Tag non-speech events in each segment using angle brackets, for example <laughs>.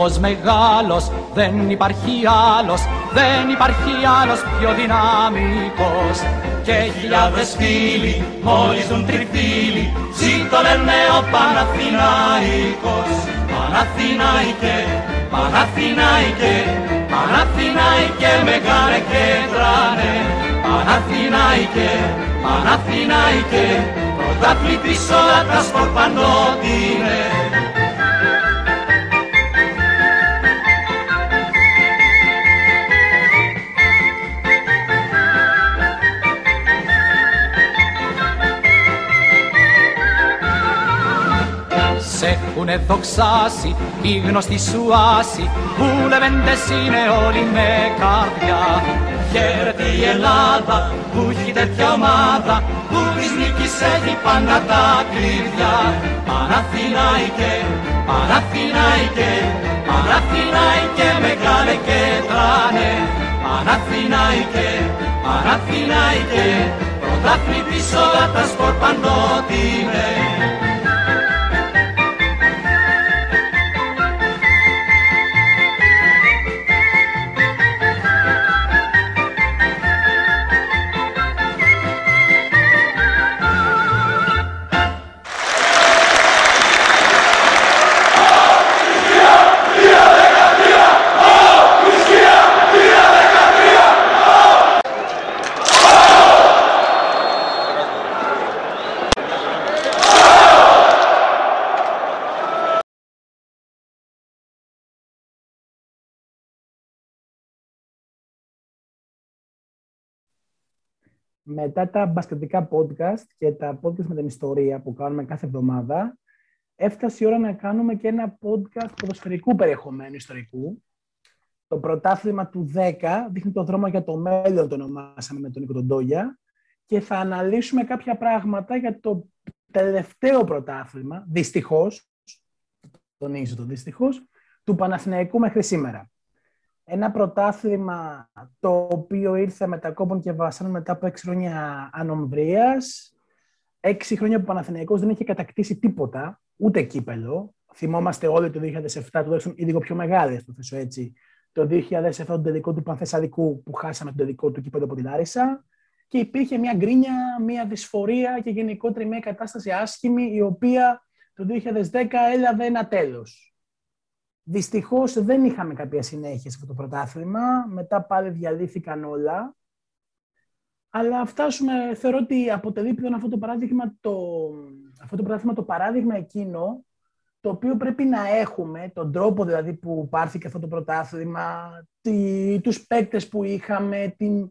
Σύλλογος μεγάλος, δεν υπάρχει άλλος, δεν υπάρχει άλλος πιο δυναμικός. Και χιλιάδες φίλοι, μόλις τον τριφύλι, ζήτω λένε ο Παναθηναϊκός. Παναθηναϊκέ, Παναθηναϊκέ, Παναθηναϊκέ μεγάλε και τράνε. Παναθηναϊκέ, Παναθηναϊκέ, πρωταθλητής όλα τα σπορπανότινε. Έχουνε δοξάσει οι γνωστοί σου άσοι που λεβέντες είναι όλοι με καρδιά. Χαίρεται η Ελλάδα που έχει τέτοια ομάδα που της νίκης έχει πάντα τα κλειδιά. Παναθηναϊκέ, Παναθηναϊκέ, Παναθηναϊκέ μεγάλε και τράνε. Παναθηναϊκέ, Παναθηναϊκέ, πρωταθλητής όλα τα σπορ παντότινε. Μετά τα μπασκετικά podcast και τα podcast με την ιστορία που κάνουμε κάθε εβδομάδα, έφτασε η ώρα να κάνουμε και ένα podcast ποδοσφαιρικού περιεχομένου ιστορικού. Το πρωτάθλημα του 10 δείχνει το δρόμο για το μέλλον, το ονομάσαμε με τον Νίκο Τοντόγια, και θα αναλύσουμε κάποια πράγματα για το τελευταίο πρωτάθλημα, δυστυχώς, τονίζω το δυστυχώς, του Παναθηναϊκού μέχρι σήμερα. Ένα πρωτάθλημα το οποίο ήρθε με κόπων και βασάνων μετά από έξι χρόνια ανομβρίας. Έξι χρόνια που ο Παναθηναϊκός δεν είχε κατακτήσει τίποτα, ούτε κύπελο. Θυμόμαστε όλοι το 2007, τουλάχιστον οι λίγο πιο μεγάλες, το θέσω έτσι, το 2007 τον τελικό του Πανθεσσαλικού που χάσαμε τον τελικό του κύπελο από την Άρισα και υπήρχε μια γκρίνια, μια δυσφορία και γενικότερα μια κατάσταση άσχημη η οποία το 2010 έλαβε ένα τέλος. Δυστυχώς δεν είχαμε κάποια συνέχεια σε αυτό το πρωτάθλημα. Μετά πάλι διαλύθηκαν όλα. Αλλά φτάσουμε, θεωρώ ότι αποτελεί πλέον αυτό το παράδειγμα το, αυτό το πρωτάθλημα το παράδειγμα εκείνο το οποίο πρέπει να έχουμε, τον τρόπο δηλαδή που πάρθηκε αυτό το πρωτάθλημα, τη, τους παίκτες που είχαμε, την,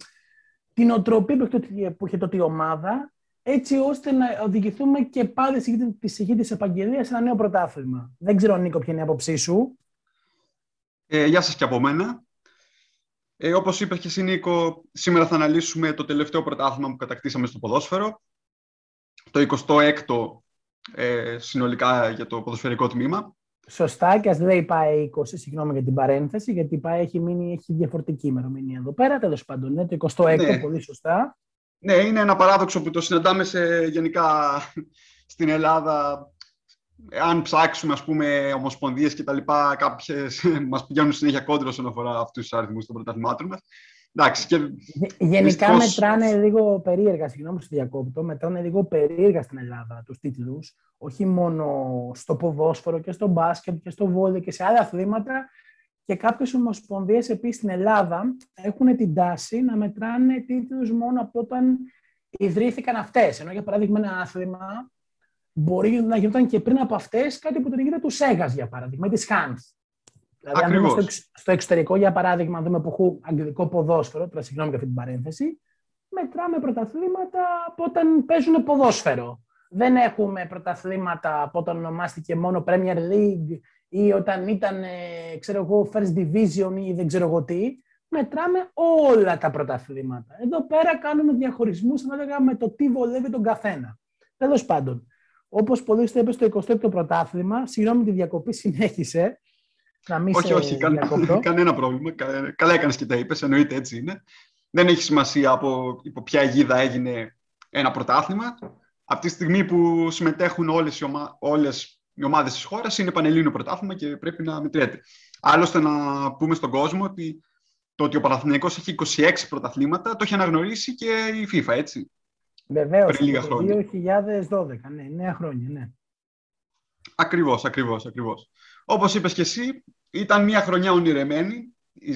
την οτροπή που είχε τότε η ομάδα, έτσι ώστε να οδηγηθούμε και πάλι στη συγχύ της επαγγελίας σε ένα νέο πρωτάθλημα. Δεν ξέρω, Νίκο, ποια είναι η άποψή σου. Ε, γεια σας και από μένα. Ε, όπως είπες και εσύ, Νίκο, σήμερα θα αναλύσουμε το τελευταίο πρωτάθλημα που κατακτήσαμε στο ποδόσφαιρο, το 26ο ε, συνολικά για το ποδοσφαιρικό τμήμα. Σωστά, και ας λέει πάει 20, συγγνώμη για την παρένθεση, γιατί πάει έχει, μείνει, έχει διαφορετική ημερομηνία εδώ πέρα. Τέλος πάντων, ναι, το 26ο, ναι. πολύ σωστά. Ναι, είναι ένα παράδοξο που το συναντάμε σε, γενικά στην Ελλάδα αν ψάξουμε, ας πούμε, ομοσπονδίες και τα λοιπά, κάποιες <laughs> μας πηγαίνουν συνέχεια κόντρα όσον αφορά αυτούς τους αριθμούς των πρωταθλημάτων μας. Εντάξει, και Γενικά δυστυχώς... μετράνε λίγο περίεργα, συγγνώμη που διακόπτω, μετράνε λίγο περίεργα στην Ελλάδα τους τίτλους, όχι μόνο στο ποδόσφαιρο και στο μπάσκετ και στο βόλιο και σε άλλα αθλήματα και κάποιες ομοσπονδίες επίσης στην Ελλάδα έχουν την τάση να μετράνε τίτλους μόνο από όταν ιδρύθηκαν αυτές. Ενώ για παράδειγμα ένα άθλημα μπορεί να γινόταν και πριν από αυτές κάτι που το γίνεται του Σέγας, για παράδειγμα, ή της Χάντ. Δηλαδή, αν δούμε στο, στο, εξωτερικό, για παράδειγμα, αν δούμε που έχουν αγγλικό ποδόσφαιρο, τώρα συγγνώμη για αυτή την παρένθεση, μετράμε πρωταθλήματα από όταν παίζουν ποδόσφαιρο. Δεν έχουμε πρωταθλήματα από όταν ονομάστηκε μόνο Premier League ή όταν ήταν, ε, ξέρω εγώ, First Division ή δεν ξέρω εγώ τι. Μετράμε όλα τα πρωταθλήματα. Εδώ πέρα κάνουμε διαχωρισμούς, ανάλογα με το τι βολεύει τον καθένα. Τέλος πάντων, Όπως πολύ σωστά είπες στο 25ο πρωτάθλημα, συγγνώμη τη διακοπή συνέχισε. Να μην όχι, σε όχι, <laughs> κανένα πρόβλημα. Καλά έκανες και τα είπες, εννοείται έτσι είναι. Δεν έχει σημασία από υπό ποια αιγίδα έγινε ένα πρωτάθλημα. Από τη στιγμή που συμμετέχουν όλες, οι ομα... όλες οι ομάδες της χώρας είναι πανελλήνιο πρωτάθλημα και πρέπει να μετριέται. Άλλωστε, να πούμε στον κόσμο ότι το ότι ο Παναθηναϊκός έχει 26 πρωταθλήματα το έχει αναγνωρίσει και η FIFA, έτσι. Βεβαίως. Πριν λίγα χρόνια. 2012, ναι, 9 χρόνια, ναι. Ακριβώς, ακριβώς, ακριβώς. Όπως είπες και εσύ, ήταν μια χρονιά ονειρεμένη,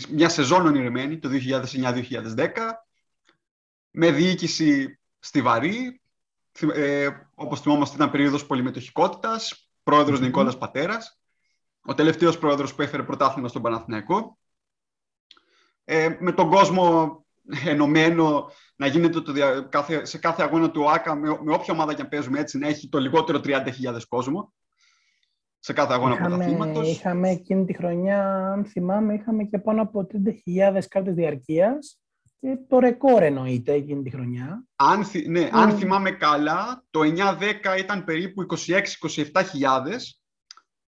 μια σεζόν ονειρεμένη το 2009-2010, με διοίκηση στιβαρή. Ε, όπως θυμόμαστε ήταν περίοδος πολυμετοχικότητας, πρόεδρος mm-hmm. Νικόλας Πατέρας, ο τελευταίος πρόεδρος που έφερε πρωτάθλημα στον Παναθηναϊκό. Ε, με τον κόσμο ενωμένο να γίνεται το, κάθε, σε κάθε αγώνα του ΆΚΑ με, με όποια ομάδα και αν παίζουμε έτσι να έχει το λιγότερο 30.000 κόσμο σε κάθε αγώνα είχαμε, πρωταθλήματος. Είχαμε εκείνη τη χρονιά, αν θυμάμαι, είχαμε και πάνω από 30.000 κάρτες διαρκείας και το ρεκόρ εννοείται εκείνη τη χρονιά. Αν, ναι, αν θυμάμαι καλά, το 9-10 ήταν περίπου 26-27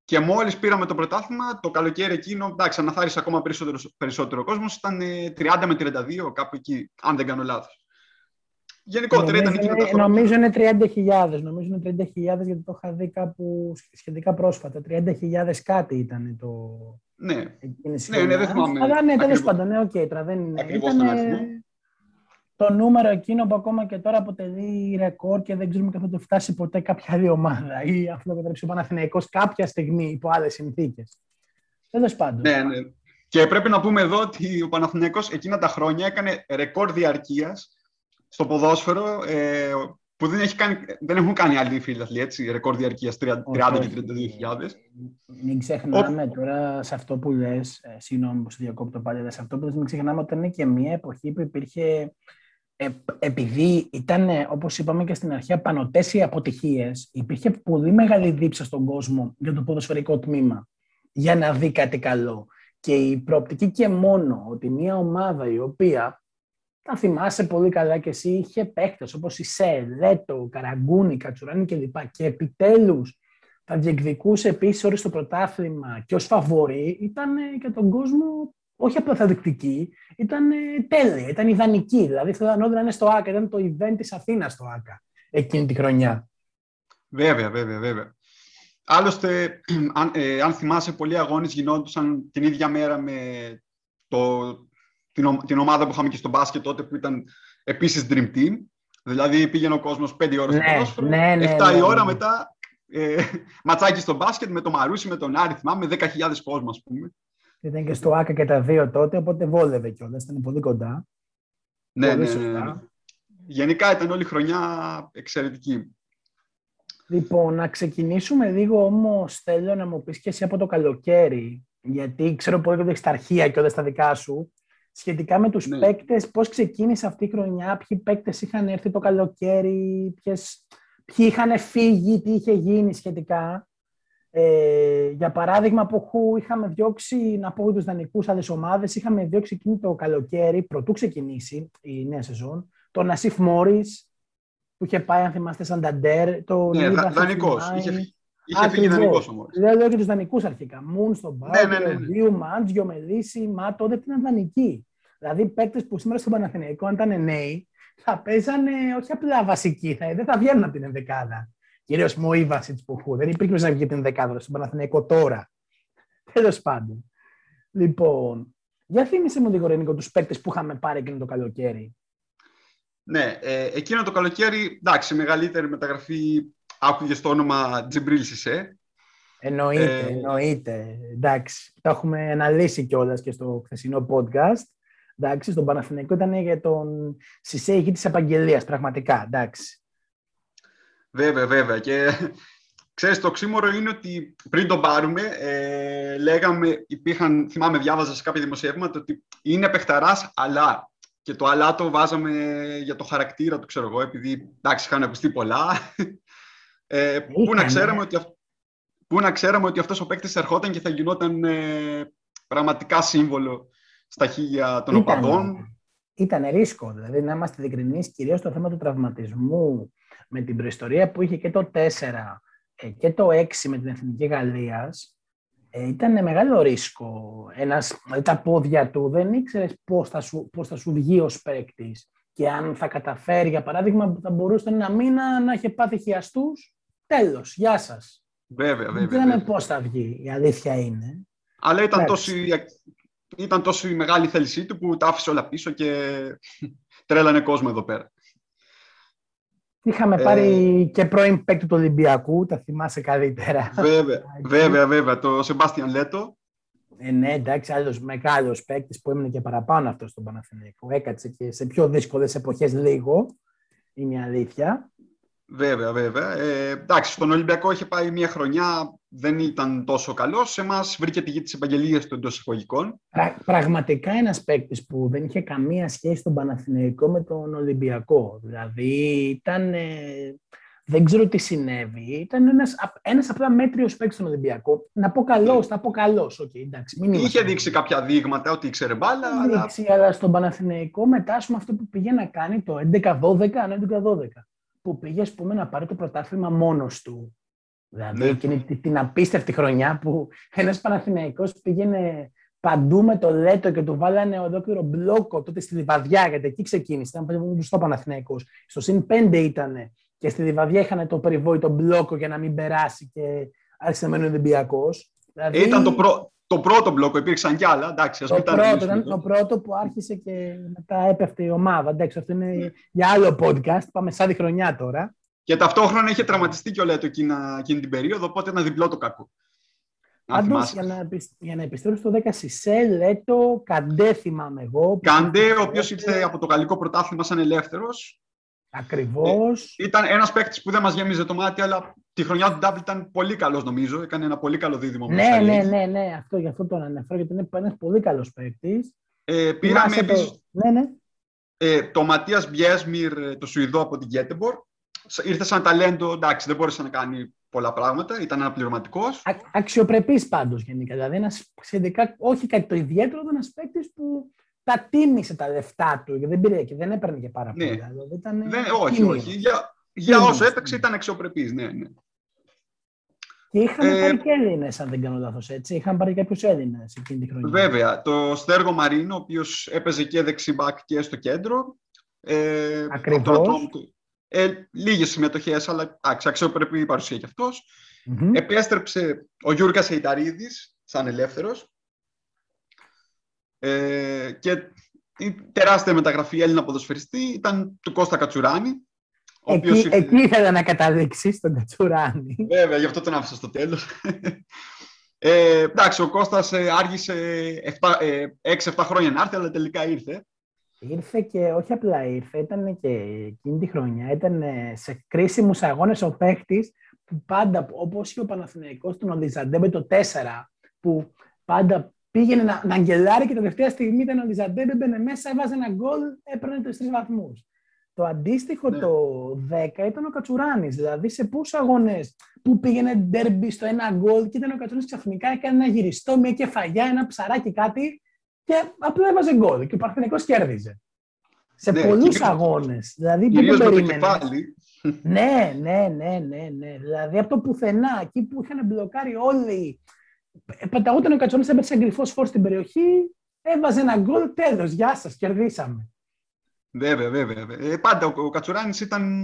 και μόλις πήραμε το πρωτάθλημα, το καλοκαίρι εκείνο, εντάξει, αναθάρισε ακόμα περισσότερο, περισσότερο κόσμος, ήταν 30 ε, με 32, κάπου εκεί, αν δεν κάνω λάθος. Γενικότερα ήταν εκείνο το Νομίζω είναι 30.000, νομίζω είναι 30.000 γιατί το είχα δει κάπου σχετικά πρόσφατα. 30.000 κάτι ήταν το, ναι, ναι, ναι, δεν θυμάμαι. Αλλά ναι, τέλος πάντων, ναι, ok, okay, δεν είναι. Ακριβώς ήταν, το νούμερο εκείνο που ακόμα και τώρα αποτελεί ρεκόρ και δεν ξέρουμε αν θα το φτάσει ποτέ κάποια άλλη ομάδα ή αυτό το επιτρέψει ο Παναθηναϊκός κάποια στιγμή υπό άλλες συνθήκες. Τέλος πάντων. Ναι, ναι. Και πρέπει να πούμε εδώ ότι ο Παναθηναϊκός εκείνα τα χρόνια έκανε ρεκόρ διαρκείας στο ποδόσφαιρο ε, που δεν, έχει κάνει, δεν έχουν κάνει άλλοι φίλοι έτσι, ρεκόρ διαρκείας 30 και 32.000. Μην ξεχνάμε τώρα σε αυτό που λες, ε, συγγνώμη που σε διακόπτω πάλι, σε αυτό που λες, μην ξεχνάμε ότι ήταν και μια εποχή που υπήρχε ε, επειδή ήταν, όπως είπαμε και στην αρχή, απανοτές οι αποτυχίες, υπήρχε πολύ μεγάλη δίψα στον κόσμο για το ποδοσφαιρικό τμήμα, για να δει κάτι καλό. Και η προοπτική και μόνο ότι μια ομάδα η οποία, θα θυμάσαι πολύ καλά και εσύ, είχε παίκτες όπως η Σε, Λέτο, Καραγκούνη, Κατσουράνη κλπ. Και, και επιτέλους θα διεκδικούσε επίσης όρις στο πρωτάθλημα και ως φαβορή, ήταν για τον κόσμο όχι απλά θετική, ήταν ε, τέλεια, ήταν ιδανική. Δηλαδή θέλω να είναι στο ΆΚΑ, ήταν το event της Αθήνας στο ΆΚΑ εκείνη τη χρονιά. Βέβαια, βέβαια, βέβαια. Άλλωστε, <clears throat> αν, ε, αν θυμάσαι, πολλοί αγώνες γινόντουσαν την ίδια μέρα με το, την, την ομάδα που είχαμε και στο μπάσκετ τότε που ήταν επίσης Dream Team. Δηλαδή πήγαινε ο κόσμος 5 ώρες ναι, στο ναι, ναι, 7 η ναι, ώρα ναι. μετά ε, <laughs> ματσάκι στο μπάσκετ με το Μαρούσι, με τον Άρη, θυμάμαι, 10.000 κόσμο, ας πούμε. Ήταν και στο ΆΚΑ και τα δύο τότε, οπότε βόλευε κιόλας. Ήταν πολύ κοντά. Ναι, ναι, ναι, ναι. Γενικά ήταν όλη η χρονιά εξαιρετική. Λοιπόν, να ξεκινήσουμε λίγο όμως. Θέλω να μου πεις και εσύ από το καλοκαίρι, γιατί ξέρω πολύ ότι έχεις τα αρχεία και όλα στα δικά σου. Σχετικά με τους ναι. παίκτες, πώς ξεκίνησε αυτή η χρονιά, ποιοι παίκτες είχαν έρθει το καλοκαίρι, ποιες, ποιοι είχαν φύγει, τι είχε γίνει σχετικά. Ε, για παράδειγμα, που είχαμε διώξει, να πω τους δανεικούς άλλες ομάδες, είχαμε διώξει εκείνη το καλοκαίρι, πρωτού ξεκινήσει η νέα σεζόν, τον Ασίφ Μόρις, που είχε πάει, αν θυμάστε, σαν Ταντέρ. Το ναι, δανεικός. Είχε, είχε φύγει δανεικό όμω. Δεν λέω και τους δανεικούς αρχικά. Μουν στον Πάο, ναι, ναι, ναι, Βίου, Μάντζιο, Μελίσι, Μα τότε ήταν δανεικοί. Δηλαδή, παίκτες που σήμερα στον Παναθηναϊκό, αν ήταν νέοι, θα παίζανε όχι απλά βασικοί, θα, δεν θα βγαίνουν από την ενδεκάδα. Κυρίως Μωήβασιτ που δεν υπήρχε να βγει την δεκάδα στον Παναθηναϊκό τώρα. Τέλος πάντων. Λοιπόν, για θύμισε μου λίγο Ρενίκο τους παίκτες που είχαμε πάρει εκείνο το καλοκαίρι. Ναι, ε, εκείνο το καλοκαίρι, εντάξει, μεγαλύτερη μεταγραφή άκουγες το όνομα Τζιμπρίλ Σισε. Εννοείται, ε, εννοείται. Εντάξει, το έχουμε αναλύσει κιόλας και στο χθεσινό podcast. Εντάξει, στον Παναθηναϊκό ήταν για τον Σισε ηγή της επαγγελίας, πραγματικά. Εντάξει. Βέβαια, βέβαια. Και ξέρεις, το ξύμορο είναι ότι πριν τον πάρουμε, ε, λέγαμε, υπήρχαν, θυμάμαι, διάβαζα σε κάποια δημοσιεύματα ότι είναι παιχταράς, αλλά και το αλλά το βάζαμε για το χαρακτήρα του, ξέρω εγώ, επειδή εντάξει, είχαν ακουστεί πολλά. Ε, πού, να ξέραμε ότι, πού να ξέραμε ότι αυτός ο παίκτης ερχόταν και θα γινόταν ε, πραγματικά σύμβολο στα χίλια των Ήτανε, οπαδών. Ήταν ρίσκο, δηλαδή να είμαστε ειλικρινείς, κυρίως στο θέμα του τραυματισμού, με την προϊστορία που είχε και το 4 ε, και το 6 με την Εθνική Γαλλίας, ε, ήταν μεγάλο ρίσκο. Ένας, με τα πόδια του δεν ήξερες πώς θα σου, πώς θα σου βγει ως παίκτης και αν θα καταφέρει, για παράδειγμα, θα μπορούσε να μήνα να έχει πάθει χιαστούς, τέλος, γεια σας. Βέβαια, βέβαια. Δεν ξέραμε βέβαια. πώς θα βγει, η αλήθεια είναι. Αλλά ήταν Εντάξει. τόση, ήταν τόσο η μεγάλη θέλησή του που τα άφησε όλα πίσω και τρέλανε κόσμο εδώ πέρα. Είχαμε Ε, πάρει και πρώην παίκτη του Ολυμπιακού, τα θυμάσαι καλύτερα. βέβαια, <laughs> βέβαια, βέβαια. Το Σεμπάστιαν Λέτο. Ε, ναι, εντάξει, άλλος μεγάλος παίκτης που έμεινε και παραπάνω αυτός στον Παναθηναϊκό. Έκατσε και σε πιο δύσκολες εποχές λίγο. Είναι η αλήθεια. Βέβαια, βέβαια. Ε, εντάξει, στον Ολυμπιακό είχε πάει μια χρονιά, δεν ήταν τόσο καλός. Σε εμάς βρήκε τη γη της επαγγελίας του εντός εισαγωγικών. Πρα- πραγματικά ένας παίκτης που δεν είχε καμία σχέση στον Παναθηναϊκό με τον Ολυμπιακό. Δηλαδή ήταν. ε, δεν ξέρω τι συνέβη. Ήταν ένας, απ- ένας απλά μέτριος παίκτης στον Ολυμπιακό. Να πω καλός, να πω καλός. Οκ, εντάξει, μην Είχε είμαστε- δείξει κάποια δείγματα ότι ήξερε μπάλα, Είχε αλλά δείξει, αλλά στον Παναθηναϊκό μετά ας πούμε, αυτό που πήγε να κάνει το 11-12, ναι, 11-12. Που πήγες ας πούμε, να πάρει το πρωτάθλημα μόνος του. Δηλαδή Ναι. εκείνη τη- την απίστευτη χρονιά που ένας Παναθηναϊκός πήγαινε παντού με το Λέτο και του βάλανε ολόκληρο μπλόκο τότε στη Λιβαδιά, γιατί εκεί ξεκίνησε. Ήταν πολύ μπροστά ο Παναθηναϊκός. Στο συν 5 ήταν και στη Λιβαδιά είχαν το περιβόητο μπλόκο για να μην περάσει και άρχισε να μένει ο Ολυμπιακός. Δηλαδή, ήταν το, πρω- το πρώτο μπλοκ, υπήρξαν κι άλλα. Εντάξει, ας το μην τα πρώτο, αναλύσουμε ήταν εδώ. το πρώτο που άρχισε και μετά έπεφτε η ομάδα. Εντάξει, αυτό είναι για άλλο podcast. Πάμε σαν τη χρονιά τώρα. Και ταυτόχρονα είχε τραυματιστεί και ο Λέτο εκείνα, εκείνη την περίοδο, οπότε ήταν διπλό το κακό. Αν Πάντως, θυμάσαι. για, να, επισ- για να επιστρέψω στο 10 Σισε, Λέτο, Καντέ θυμάμαι εγώ. που Καντέ, ήρθε ο οποίος δεύτερο. ήρθε από το γαλλικό πρωτάθλημα σαν ελεύθερος. Ακριβώς. Ήταν ένας παίκτης που δεν μας γέμιζε το μάτι, αλλά τη χρονιά του Ντάμπλ ήταν πολύ καλός, νομίζω. Έκανε ένα πολύ καλό δίδυμο. με ναι, τους ναι, Αλέγης. ναι, ναι, αυτό, γι' αυτό τον αναφέρω, γιατί είναι ένας πολύ καλός παίκτης. Ε, πήραμε επίση Ναι, ναι. ε, το Ματίας Μπιέσμιρ, ε, το Σουηδό από την Γκέτεμπορ. Ήρθε σαν ταλέντο, εντάξει, δεν μπόρεσε να κάνει πολλά πράγματα, ήταν αναπληρωματικός. Αξιοπρεπής πάντως γενικά. Δηλαδή, ένας σχετικά, όχι κάτι το ιδιαίτερο, αλλά ένας παίκτης που τα τίμησε τα λεφτά του και δεν πήρε και δεν έπαιρνε και πάρα Ναι. πολλά. Δηλαδή, ήταν Δεν, όχι, τίμιος. όχι. Για, για Τίμιος, όσο έπαιξε ναι. ήταν αξιοπρεπή. Ναι, ναι. Και είχαν Ε, πάρει και Έλληνες, αν δεν κάνω λάθος έτσι. Είχαν πάρει κάποιους Έλληνες εκείνη τη χρονιά. Βέβαια, το Στέργο Μαρίνο, ο οποίος έπαιζε και δεξιμπάκ και στο κέντρο. Ε, Ακριβώς. από τον ατόμο του. Ε, λίγες συμμετοχές, αλλά εντάξει, αξιοπρεπή η παρουσία κι αυτός. Μμμ. Επέστρεψε ο Γιώργας Εϊταρίδης, σαν ελεύθερος. Ε, και η τεράστια μεταγραφή Έλληνα ποδοσφαιριστή ήταν του Κώστα Κατσουράνη. Ο Εκεί, οποίος ήρθε- εκεί ήθελα να καταλήξεις τον Κατσουράνη. Βέβαια, γι' αυτό τον άφησα στο τέλος. Ε, εντάξει, ο Κώστας ε, άργησε 6-7 χρόνια να έρθει, αλλά τελικά ήρθε. Ήρθε και όχι απλά ήρθε, ήταν και εκείνη τη χρονιά, ήταν σε κρίσιμους αγώνες ο παίκτης που πάντα, όπως και ο Παναθηναϊκός τον Ολιζαντέμπε το 4, που πάντα πήγαινε να, να αγγελάρει και τελευταία στιγμή ήταν ο Ολιζαντέμπε, μπαινε μέσα, έβαζε ένα γκολ, έπαιρνε τους τρεις βαθμούς. Το αντίστοιχο Ναι. το 10 ήταν ο Κατσουράνης, δηλαδή σε πόσους αγώνες που πήγαινε ντέρμπι στο ένα γκολ και ήταν ο Κατσουράνης ξαφνικά έκανε ένα γυριστό, μια κεφαλιά, ένα ψαράκι κάτι και απλά έβαζε γκολ και ο Παναθηναϊκός κέρδιζε. Σε Ναι, πολλούς κυρίως- αγώνες. Δηλαδή, που Κυρίως τον με το περίμενες. κεφάλι. Ναι, ναι, ναι, ναι, ναι. Δηλαδή από το πουθενά, εκεί που είχαν μπλοκάρει όλοι. Ε, Πεταγόταν ο Κατσουράνης, έπαιξε σαν κρυφός φόρ στην περιοχή, έβαζε ένα γκολ, τέλος, γεια σας, κερδίσαμε. Βέβαια, βέβαια. Ε, πάντα ο, ο Κατσουράνης ήταν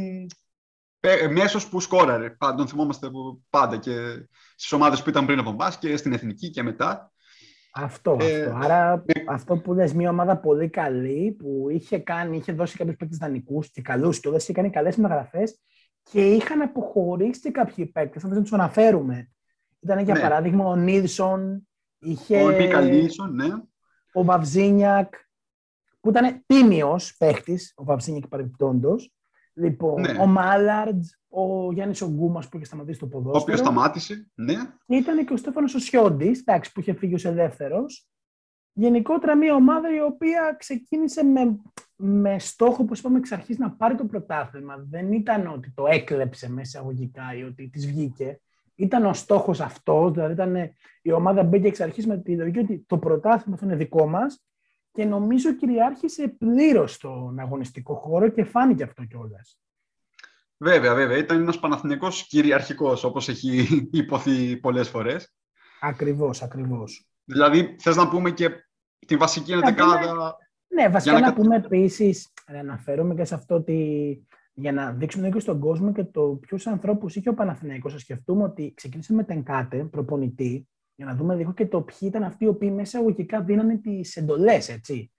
ε, μέσος που σκόραρε. Πάντα, τον θυμόμαστε από- πάντα και στις ομάδες που ήταν πριν από εμάς και στην Εθνική και μετά. Αυτό, Ε, αυτό. Άρα αυτό που λες, μια ομάδα πολύ καλή που είχε, κάνει, είχε δώσει κάποιους παίκτες δανεικούς και καλούς και είχε κάνει καλές μεταγραφές και είχαν αποχωρήσει και κάποιοι παίκτες, αν θες να τους αναφέρουμε. Ήταν για Ναι. παράδειγμα ο Νίλσον, είχε Ο Επικαλίσον, ναι. ο Βαυζίνιακ, που ήταν τίμιος παίχτης, ο Βαυζίνιακ παρεμπιπτόντος. Λοιπόν, Ναι. ο Μάλαρντ, ο Γιάννης Ογκούμας που είχε σταματήσει το Ο οποίος ποδόσφαιρο. σταμάτησε, ναι. Και ήταν και ο Στέφανος Οσιόντης, εντάξει, που είχε φύγει ως ελεύθερος. Γενικότερα μια ομάδα η οποία ξεκίνησε με, με στόχο, όπως είπαμε εξ αρχής, να πάρει το πρωτάθλημα. Δεν ήταν ότι το έκλεψε μέσα εισαγωγικά ή ότι της βγήκε. Ήταν ο στόχος αυτός, δηλαδή ήταν, η ομάδα μπήκε εξ αρχής με τη λογική ότι το πρωτάθλημα θα είναι δικό μας και νομίζω κυριάρχησε πλήρως στον αγωνιστικό χώρο και φάνηκε αυτό κιόλας. Βέβαια, βέβαια. Ήταν ένας Παναθηναϊκός κυριαρχικός, όπως έχει <laughs> υποθεί πολλές φορές. Ακριβώς, ακριβώς. Δηλαδή, θες να πούμε και την βασική Να πούμε- ενδεκάδα. Ναι, βασικά Για να, να πούμε επίσης, να αναφέρομαι και σε αυτό ότι για να δείξουμε και στον κόσμο και το ποιους ανθρώπους είχε ο Παναθηναϊκός. Α σκεφτούμε ότι ξεκίνησε με Τενκάτε, προπονητή, για να δούμε λίγο και το ποιοι ήταν αυτοί οι οποίοι μέσα αγωγικά δίνανε τις εντολές, έτσι.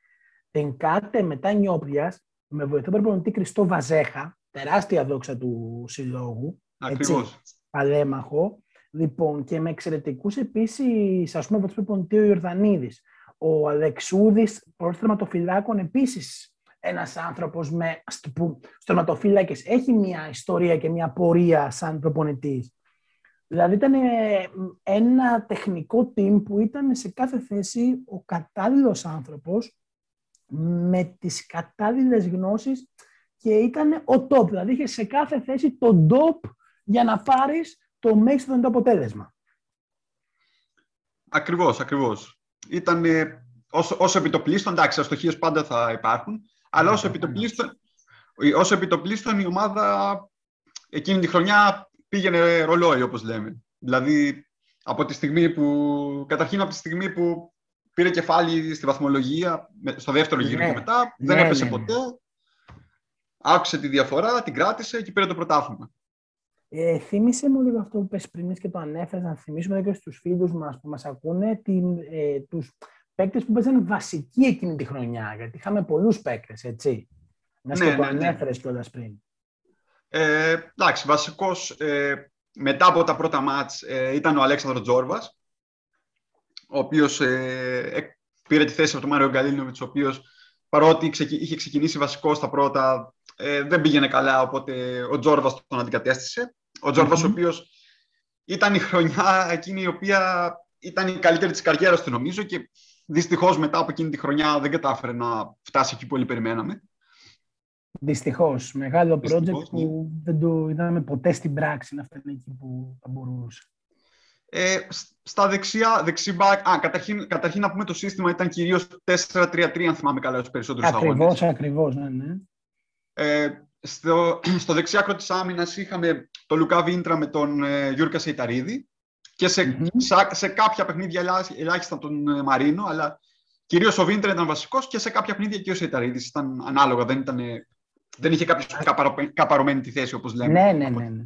Τενκάτε μετά Νιόπλιας, με βοηθό προπονητή Κριστό Βαζέχα, τεράστια δόξα του συλλόγου. Ακριβώς. Παλέμαχο. Λοιπόν, και με εξαιρετικούς επίσης, ας πούμε, βοηθός προπονητή ο Ιορδανίδης. Ο Αλεξούδης, προ θερματοφυλάκων, επίσης ένας άνθρωπος με στρωματοφύλακε. Έχει μια ιστορία και μια πορεία σαν προπονητής. Δηλαδή ήταν ένα τεχνικό team που ήταν σε κάθε θέση ο κατάλληλος άνθρωπος με τις κατάλληλες γνώσεις και ήταν ο top. Δηλαδή είχε σε κάθε θέση το top για να πάρεις το μέγιστο το αποτέλεσμα. Ακριβώς, ακριβώς. Ήταν όσο, όσο επιτοπλίστων, εντάξει, αστοχίες πάντα θα υπάρχουν, αλλά όσο επιτοπλίστων, όσο επιτοπλίστων η ομάδα εκείνη τη χρονιά πήγαινε ρολόι, όπως λέμε. Δηλαδή, από τη στιγμή που, καταρχήν από τη στιγμή που πήρε κεφάλι στη βαθμολογία, στο δεύτερο γύρο ναι. και μετά, δεν ναι, έπεσε ναι, ποτέ. Άκουσε τη διαφορά, την κράτησε και πήρε το πρωτάθλημα. Ε, θύμισε μου λίγο αυτό που πες πριν και το ανέφερες, να θυμίσουμε και στους φίλους μας που μας ακούνε την, ε, τους παίκτες που παίζανε βασική εκείνη τη χρονιά, γιατί είχαμε πολλούς παίκτες, έτσι. Να ναι, και το ανέφερες κιόλας πριν. Ε, εντάξει, βασικός ε, μετά από τα πρώτα μάτς ε, ήταν ο Αλέξανδρος Τζόρβας, ο οποίος ε, πήρε τη θέση από τον Μάριο Γκαλίνοβιτς, ο οποίος παρότι είχε ξεκινήσει βασικός στα πρώτα, ε, δεν πήγαινε καλά, οπότε ο Τζόρβας τον αντικατέστησε. Ο τζορβας ο οποίος ήταν η χρονιά εκείνη η οποία ήταν η καλύτερη της καριέρας του νομίζω και δυστυχώς μετά από εκείνη τη χρονιά δεν κατάφερε να φτάσει εκεί που όλοι περιμέναμε. Δυστυχώς. Μεγάλο project που ναι. δεν το είδαμε ποτέ στην πράξη να φτάνει εκεί που θα μπορούσε. Ε, στα δεξιά, δεξιμπάκ, α, καταρχήν, καταρχήν να πούμε το σύστημα ήταν κυρίως 4-3-3, αν θυμάμαι καλά, στους περισσότερους ακριβώς, αγώνες. Ακριβώς, ναι, ναι. Ε, στο, <clears throat> στο δεξιάκρο της άμυνας είχαμε τον Λουκά Βίντρα με τον ε, Γιούρκα Σεϊταρίδη και σε, mm-hmm. σε, σε, κάποια παιχνίδια ελάχιστα τον ε, Μαρίνο, αλλά κυρίως ο Βίντρα ήταν βασικός και σε κάποια παιχνίδια και ο Σεϊταρίδης ήταν ανάλογα, δεν ήταν δεν είχε κάποιος καπαρωμένη τη θέση, όπως λέμε. Ναι, ναι, ναι. ναι.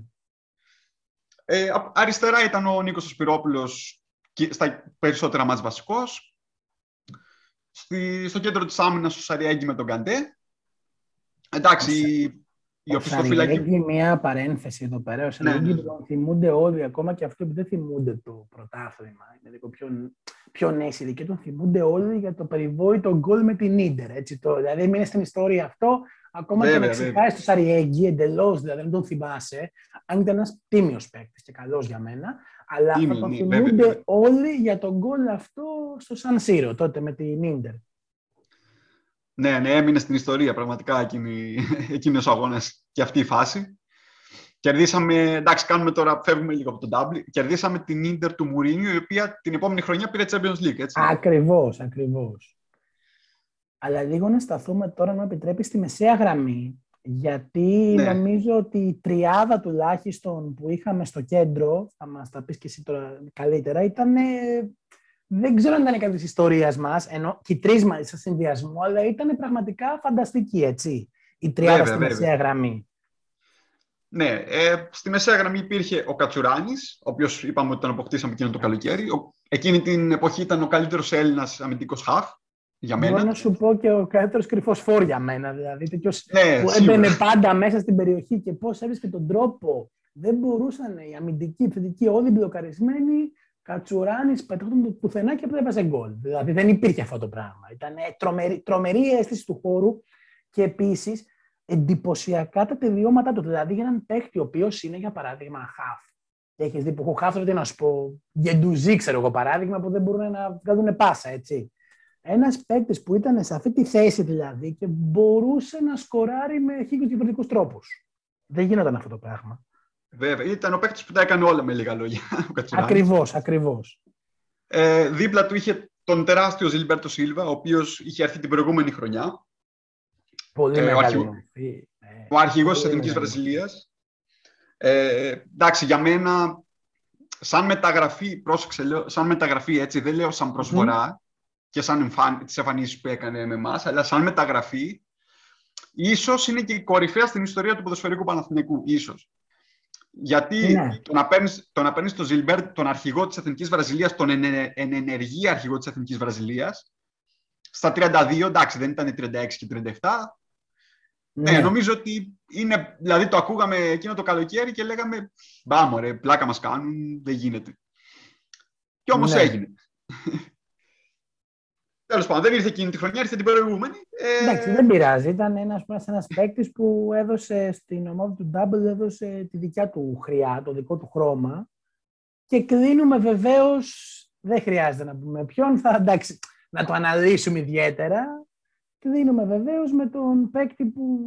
Ε, αριστερά ήταν ο Νίκος Σπυρόπουλος στα περισσότερα μας βασικός. Στη, στο κέντρο της άμυνας ο Σαριέγγι με τον Καντέ. Εντάξει, η Σαριέγγι μια παρένθεση εδώ πέρα. Ο Σαριέγγι ναι, ναι. τον θυμούνται όλοι, ακόμα και αυτοί που δεν θυμούνται το πρωτάθλημα. Είναι λίγο πιο, πιο νέες και τον θυμούνται όλοι για το περιβόητο γκολ με την Ίντερ. Έτσι, το, δηλαδή, μείνει στην ιστορία αυτό, Ακόμα βέβαια, και να ξεχάσεις το Σαριέγγι εντελώς, δηλαδή δεν τον θυμάσαι, αν ήταν ένας τίμιος παίκτης και καλός για μένα. Αλλά Τίμη, θα τον ναι, θυμούνται όλοι για τον γκολ αυτό στο Σαν Σύρο, τότε με την ντερ. Ναι, ναι, έμεινε στην ιστορία πραγματικά εκείνος ο αγώνας και αυτή η φάση. Κερδίσαμε, εντάξει, κάνουμε τώρα, φεύγουμε λίγο από τον Ντάμπλι. Κερδίσαμε την Ίντερ του Μουρίνιου, η οποία την επόμενη χρονιά πήρε Champions League, έτσι. Ακριβώς, ακριβώς. Αλλά λίγο να σταθούμε τώρα, να επιτρέπεις, στη μεσαία γραμμή. Γιατί ναι. νομίζω ότι η τριάδα τουλάχιστον που είχαμε στο κέντρο, θα μας τα πεις και εσύ τώρα καλύτερα, ήταν... Δεν ξέρω αν ήταν κάτι της ιστορίας μας, ενώ και οι τρεις μα σε συνδυασμό, αλλά ήταν πραγματικά φανταστική, έτσι. Η τριάδα βέβαια, στη βέβαια. μεσαία γραμμή. Ναι, ε, στη μεσαία γραμμή υπήρχε ο Κατσουράνης, ο οποίος είπαμε ότι τον αποκτήσαμε εκείνο το καλοκαίρι. Ο, εκείνη την εποχή ήταν ο καλύτερος Έλληνας αμυντικός χαφ για μένα. Μπορώ να σου πω και ο καλύτερος κρυφός φόρ για μένα. Δηλαδή, τέτοιος ναι, που έμπαινε πάντα μέσα στην περιοχή και πώς έβρισκε τον τρόπο. Δεν μπορούσαν οι αμυντικοί, οι επιθετικοί, όλοι μπλοκαρισμένοι. Κατσουράνης, πετάχονταν πουθενά και απλά έβαζε γκολ. Δηλαδή δεν υπήρχε αυτό το πράγμα. Ήταν τρομερή, τρομερή αίσθηση του χώρου και επίσης εντυπωσιακά τα τελειώματά του. Δηλαδή για έναν παίχτη ο οποίος είναι για παράδειγμα χαφ. Και έχεις δει που έχω χαφ, δεν να σου πω, γεντουζί, ξέρω εγώ παράδειγμα, που δεν μπορούν να βγάλουν πάσα, έτσι. Ένας παίκτης που ήταν σε αυτή τη θέση δηλαδή και μπορούσε να σκοράρει με χίλιους διαφορετικούς τρόπους. Δεν γίνονταν αυτό το πράγμα. Βέβαια. Ήταν ο παίκτης που τα έκανε όλα με λίγα λόγια. <laughs> Ακριβώς, ακριβώς. Ε, δίπλα του είχε τον τεράστιο Ζιλμπέρτο Σίλβα, ο οποίος είχε έρθει την προηγούμενη χρονιά. Πολύ ε, μεγάλη Ο, αρχηγός της Εθνικής Βραζιλίας. Ε, εντάξει, για μένα, σαν μεταγραφή, πρόσεξε, λέω, σαν μεταγραφή έτσι, δεν λέω σαν προσφορά, και σαν εμφαν... τις εμφανίσεις που έκανε με εμάς, αλλά σαν μεταγραφή ίσως είναι και η κορυφαία στην ιστορία του ποδοσφαιρικού Παναθηναϊκού. Ίσως. Γιατί Ναι. το να παίρνεις, το να παίρνεις τον Ζιλμπέρ, τον αρχηγό της Εθνικής Βραζιλίας, τον εν, εν ενεργή αρχηγό της Εθνικής Βραζιλίας, στα 32, εντάξει δεν ήταν 36 και 37, ναι, νομίζω ότι είναι, δηλαδή το ακούγαμε εκείνο το καλοκαίρι και λέγαμε «Μπάμο ρε, πλάκα μας κάνουν, δεν γίνεται». Και όμως Ναι. έγινε. Τέλος πάντων, δεν ήρθε εκείνη τη χρονιά, ήρθε την προηγούμενη. Ε, Εντάξει, δεν πειράζει. Ήταν ένας, ένας παίκτης που έδωσε στην ομάδα του Double έδωσε τη δικιά του χρειά, το δικό του χρώμα. Και κλείνουμε βεβαίως. Δεν χρειάζεται να πούμε ποιον, θα εντάξει, να το αναλύσουμε ιδιαίτερα. Κλείνουμε βεβαίως με τον παίκτη που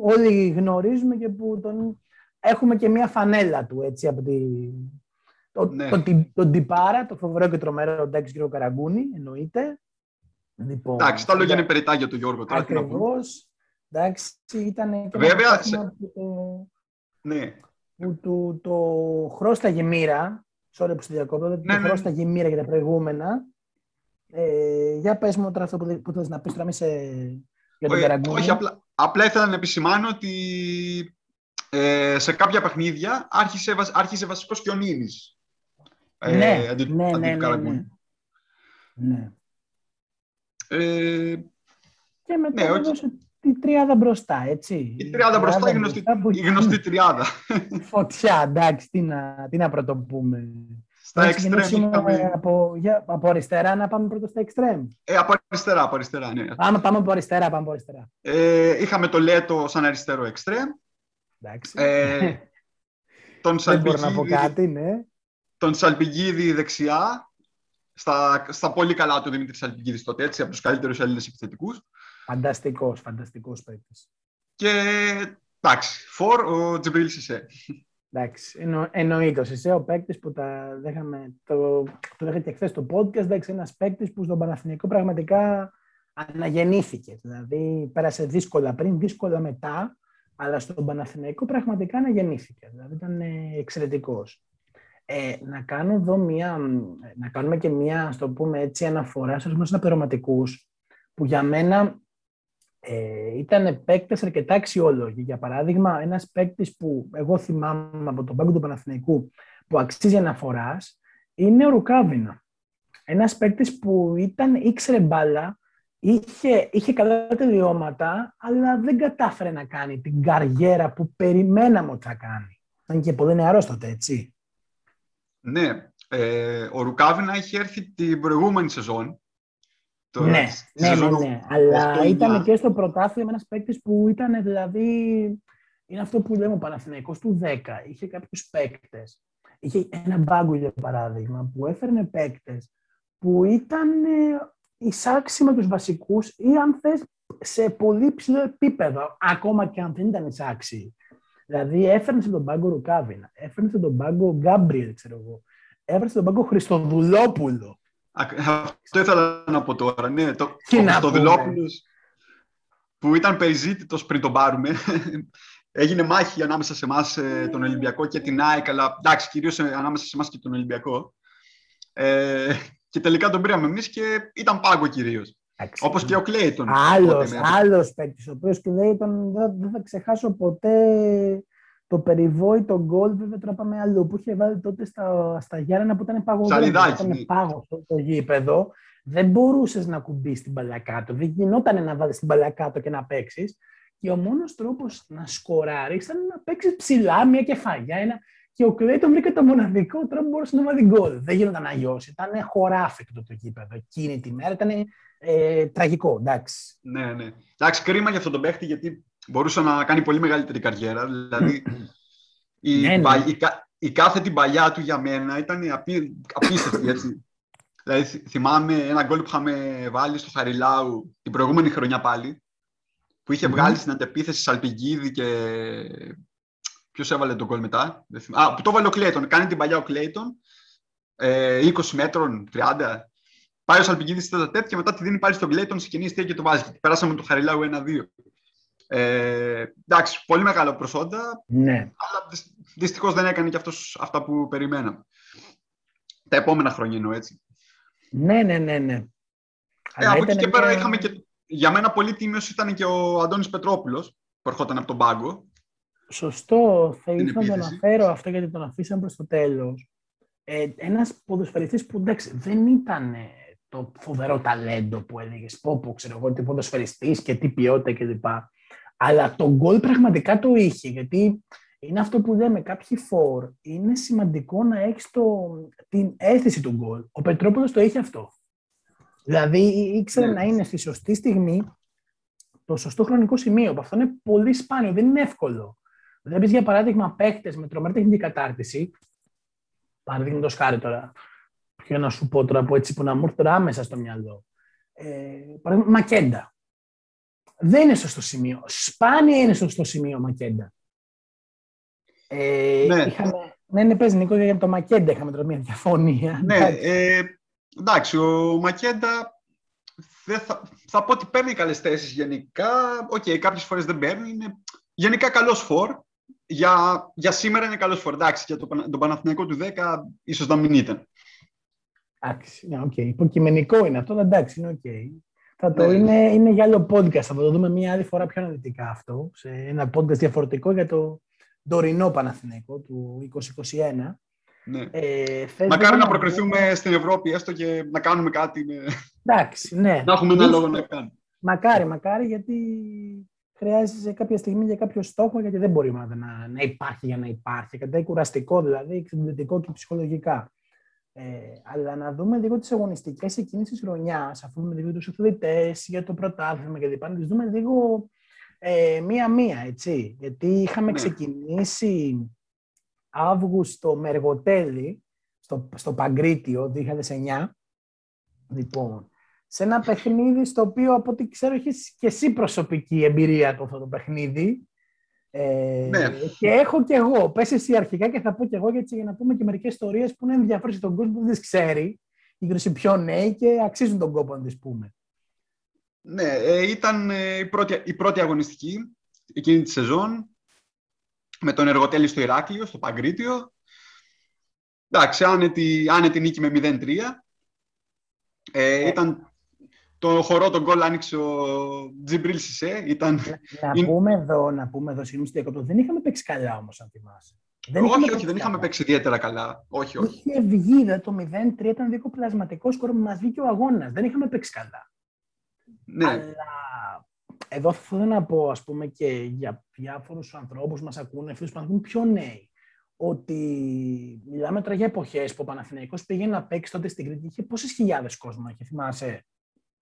όλοι γνωρίζουμε και που τον έχουμε και μια φανέλα του έτσι από τη. Το, Ναι. το, το, τον Τιπάρα, το φοβερό και τρομερό Ντάκη κύριο Καραγκούνη, εννοείται. Λοιπόν, Εντάξει, τα λόγια είναι περιτά για τον Γιώργο τώρα. τι να πούμε. Ακριβώς. Εντάξει, ήταν και Βέβαια, ένα πράγμα που το, Ναι, που του το χρώσταγε μοίρα. Sorry που στη διακόπτω, Ναι, το ναι. χρώσταγε μοίρα για τα προηγούμενα. Ε, για πες μου τώρα αυτό που, που θες να πεις τώρα μη σε, για τον όχι, Καραγκούνη. όχι, απλά, απλά ήθελα να επισημάνω ότι ε, σε κάποια παιχνίδια άρχισε, βασ- άρχισε βασικός και ο Νίνης. ναι, αντί, ναι, αντί ναι, του ναι, Καραγκούνη. ναι. ναι. Ε, Και μετά Ναι, όχι. έδωσε τη τριάδα μπροστά, έτσι. η τριάδα μπροστά, η γνωστή, που η γνωστή τριάδα. Φωτιά, εντάξει, τι να, τι να πρωτοπούμε. Στα Να εξτρέμ ξεκινήσουμε είχαμε... από, για, από αριστερά να πάμε πρώτα στα εξτρέμ. Ε, από αριστερά, από αριστερά, ναι. Πάμε, πάμε από αριστερά, πάμε από αριστερά. Ε, είχαμε το Λέτο σαν αριστερό εξτρέμ. Εντάξει. Ε, <laughs> τον Δεν μπορώ να πω Σαλπιγίδη, κάτι, ναι. τον Σαλπιγίδη δεξιά. Στα, στα πολύ καλά του Δημήτρης Σαλπιγίδης τότε, έτσι, από τους καλύτερους Έλληνες επιθετικούς. Φανταστικός, φανταστικός παίκτης. Και εντάξει, φορ ο Τζιμπρίλ Σισέ. Εντάξει, εννο, εννοείται. Ο Σισε, ο παίκτης που τα δέχαμε, το, το δέχεται και χθες στο podcast, εντάξει, ένας παίκτης που στον Παναθηναϊκό πραγματικά αναγεννήθηκε. Δηλαδή, πέρασε δύσκολα πριν, δύσκολα μετά, αλλά στον Παναθηναϊκό πραγματικά αναγεννήθηκε. Δηλαδή, ήταν εξαιρετικός. Ε, να κάνω εδώ μία, να κάνουμε και μία, ας το πούμε έτσι, αναφορά στους μας αναπληρωματικούς, που για μένα ε, ήταν παίκτες αρκετά αξιόλογοι. Για παράδειγμα, ένας παίκτης που εγώ θυμάμαι από τον πάγκο του Παναθηναϊκού που αξίζει αναφοράς είναι ο Ρουκάβινα. Ένας παίκτης που ήταν, ήξερε μπάλα, είχε, είχε καλά τελειώματα, αλλά δεν κατάφερε να κάνει την καριέρα που περιμέναμε ότι θα κάνει. Ήταν και πολύ νεαρός τότε, έτσι. Ναι, ε, ο Ρουκάβινα είχε έρθει την προηγούμενη σεζόν. Το- ναι, τη ναι, ναι, σεζόν ναι. Αλλά 8-9. ήταν και στο πρωτάθλημα ένας παίκτης που ήταν δηλαδή. Είναι αυτό που λέμε ο Παναθηναϊκός του 10. Είχε κάποιους παίκτες. Είχε ένα μπάγκο για παράδειγμα που έφερνε παίκτες που ήταν ε, εισάξιοι με τους βασικούς ή αν θες σε πολύ ψηλό επίπεδο, ακόμα και αν δεν ήταν εισάξιοι. Δηλαδή έφερνε σε τον πάγκο Ρουκάβινα, έφερνε σε τον πάγκο Γκάμπριελ, ξέρω εγώ. Έφερνε σε τον πάγκο Χριστοδουλόπουλο. Α- Αυτό ήθελα να πω τώρα. Ναι, το, Τι ο να Χριστοδηλόπουλος που ήταν περιζήτητος πριν τον πάρουμε. <laughs> Έγινε μάχη ανάμεσα σε εμάς τον Ολυμπιακό και την ΑΕΚ, αλλά εντάξει, κυρίως ε, ανάμεσα σε εμάς και τον Ολυμπιακό. Ε, και τελικά τον πήραμε εμείς και ήταν πάγκο κυρίως. Εντάξει. Όπως και ο Κλέιτον. Άλλος, τότε με- άλλος παίκτης, ο οποίος και λέει τον, δεν, δεν θα ξεχάσω ποτέ το περιβόητο γκολ, βέβαια τώρα πάμε αλλού, που είχε βάλει τότε στα, στα Γιάννενα που ήταν παγωμένο. Ψαλιδάκι, Ήταν ναι. πάγος στο το γήπεδο. Δεν μπορούσες να κουμπίσει την μπαλιά κάτω. Δεν γινόταν να βάλεις την μπαλιά κάτω και να παίξεις. Και ο μόνος τρόπος να σκοράρεις ήταν να παίξεις ψηλά μια κεφαλιά. Ένα... Και ο Κλέιτον βρήκε το μοναδικό τρόπο που μπορούσε να βάλει γκολ. Δεν γινόταν αλλιώ. Ήταν χωράφι το, το γήπεδο. Εκείνη τη μέρα ήταν ε, τραγικό, εντάξει. Ναι, ναι. Εντάξει, κρίμα για αυτόν τον παίχτη γιατί μπορούσε να κάνει πολύ μεγαλύτερη καριέρα. Δηλαδή, η, Ναι, ναι. πα- η, κα- η κάθε την παλιά του για μένα ήταν απί, απίστευτη, έτσι. δηλαδή, θυ- θυμάμαι ένα γκολ που είχαμε βάλει στο Χαριλάου την προηγούμενη χρονιά πάλι, που είχε Μμμ. βγάλει στην αντεπίθεση Σαλπιγίδη και... Ποιος έβαλε τον γκολ μετά. Δεν θυμ- Α, που το έβαλε ο Κλέιτον. Κάνει την παλιά ο Κλέιτον. Ε, 20 μέτρων, 30. Πάει ο Σαλπικίδης στη τέταρτα τέτ και μετά τη δίνει πάλι στον Κλέιτον σε κοινή αιστεία και το βάζει. Και Περάσαμε το Χαριλάου 1-2. Ε, εντάξει, πολύ μεγάλο προσόντα, Ναι. αλλά δυστυχώς δεν έκανε και αυτός αυτά που περιμέναμε. Τα επόμενα χρόνια εννοώ έτσι. Ναι, ναι, ναι, ναι. Ε, Αλλά από εκεί ήταν και πέρα μια- είχαμε και, για μένα πολύ τίμιος ήταν και ο Αντώνης Πετρόπουλος, που ερχόταν από τον πάγκο. Σωστό. Θα Την ήθελα να το επίθεση. αναφέρω αυτό γιατί τον αφήσαμε προς το τέλος. Ε, ένας ποδοσφαιριστής που εντάξει, δεν ήταν ε, το φοβερό ταλέντο που έλεγες πω πω ξέρω εγώ τι ποδοσφαιριστής και τι ποιότητα κλπ. Αλλά το γκολ πραγματικά το είχε γιατί είναι αυτό που λέμε κάποιοι φορ είναι σημαντικό να έχεις το, την αίσθηση του γκολ. Ο Πετρόπουλος το είχε αυτό. Δηλαδή ήξερε Ναι. να είναι στη σωστή στιγμή το σωστό χρονικό σημείο. που Αυτό είναι πολύ σπάνιο, δεν είναι εύκολο. Βλέπεις για παράδειγμα παίκτες με τρομερή τεχνική κατάρτιση. Παραδείγματος χάρη τώρα. Ποιο να σου πω τώρα από έτσι που να μου έρθει τώρα άμεσα στο μυαλό. Ε, παράδειγμα, Μακέντα. Δεν είναι σωστό σημείο. Σπάνια είναι σωστό σημείο ο Μακέντα. Ε, Ναι. είχαμε, ναι, ναι, πες Νίκο, για το Μακέντα είχαμε τώρα μια διαφωνία. Ναι, Εντάξει. ε, εντάξει, ο Μακέντα δεν θα, θα πω ότι παίρνει καλές θέσεις γενικά. Οκ, κάποιες φορές δεν παίρνει. Είναι γενικά καλός φορ. Για, για σήμερα είναι καλός φορ. Εντάξει, για το, Πανα- τον Παναθηναϊκό του 10 ίσως να μην ήταν. Εντάξει, ναι, οκ. Υποκειμενικό είναι αυτό, αλλά εντάξει, είναι οκ. Θα το Ναι. είναι, είναι για άλλο podcast. Θα το δούμε μια άλλη φορά πιο αναλυτικά αυτό. Σε ένα podcast διαφορετικό για το τωρινό Παναθηναϊκό του 2021. Ναι. Ε, θες Μακάρι λίγο να προκριθούμε στην Ευρώπη έστω και να κάνουμε κάτι, με... Εντάξει, ναι. να έχουμε ένα Δύσκολο. λόγο να κάνουμε. Μακάρι, μακάρι, γιατί χρειάζεται κάποια στιγμή για κάποιο στόχο, γιατί δεν μπορεί να, να, να υπάρχει για να υπάρχει. Κάτι κουραστικό δηλαδή, εξαντλητικό και ψυχολογικά. Ε, αλλά να δούμε λίγο τις αγωνιστικές εκείνη τη χρονιάς, αφού δούμε λίγο τους αθλητές για το πρωτάθλημα και λοιπά, να τις δούμε λίγο ε, μία-μία, έτσι. Γιατί είχαμε Ναι. ξεκινήσει Αύγουστο με εργοτέλη στο, στο Παγκρίτιο 2009. Λοιπόν, σε ένα παιχνίδι στο οποίο από ό,τι ξέρω έχεις και εσύ προσωπική εμπειρία από αυτό το παιχνίδι. Ε, Ναι. Και έχω και εγώ. Πες εσύ αρχικά και θα πω και εγώ γιατί για να πούμε και μερικές ιστορίες που είναι ενδιαφέρουσες στον κόσμο που δεν τις ξέρει. Γύρω σε πιο νέοι και αξίζουν τον κόπο να τις πούμε. Ναι, ε, ήταν ε, η, πρώτη, η πρώτη αγωνιστική εκείνη τη σεζόν με τον Εργοτέλη στο Ηράκλειο, στο Παγκρίτιο. Εντάξει, άνετη, άνετη νίκη με 0-3. Ε, ήταν το χορό, τον γκολ άνοιξε ο Τζιμπρίλ Σισέ. Ήταν... Να Είναι- πούμε εδώ, να πούμε εδώ, συγγνώμη, στο διακόπτω, δεν είχαμε παίξει καλά όμως, αν θυμάσαι. όχι, όχι, δεν είχαμε παίξει ιδιαίτερα καλά. Όχι, όχι. Είχε βγει, δε, το 0-3 ήταν δίκο πλασματικό σκορ που μας βγήκε ο αγώνας. Δεν είχαμε παίξει καλά. Ναι, Αλλά εδώ θέλω να πω, ας πούμε, και για διάφορους ανθρώπους που μας ακούνε, φίλους που μας ακούν πιο νέοι, ότι μιλάμε τώρα για εποχές που ο Παναθηναϊκός πήγε να παίξει τότε στην Κρήτη, είχε πόσες χιλιάδες κόσμο, είχε θυμάσαι,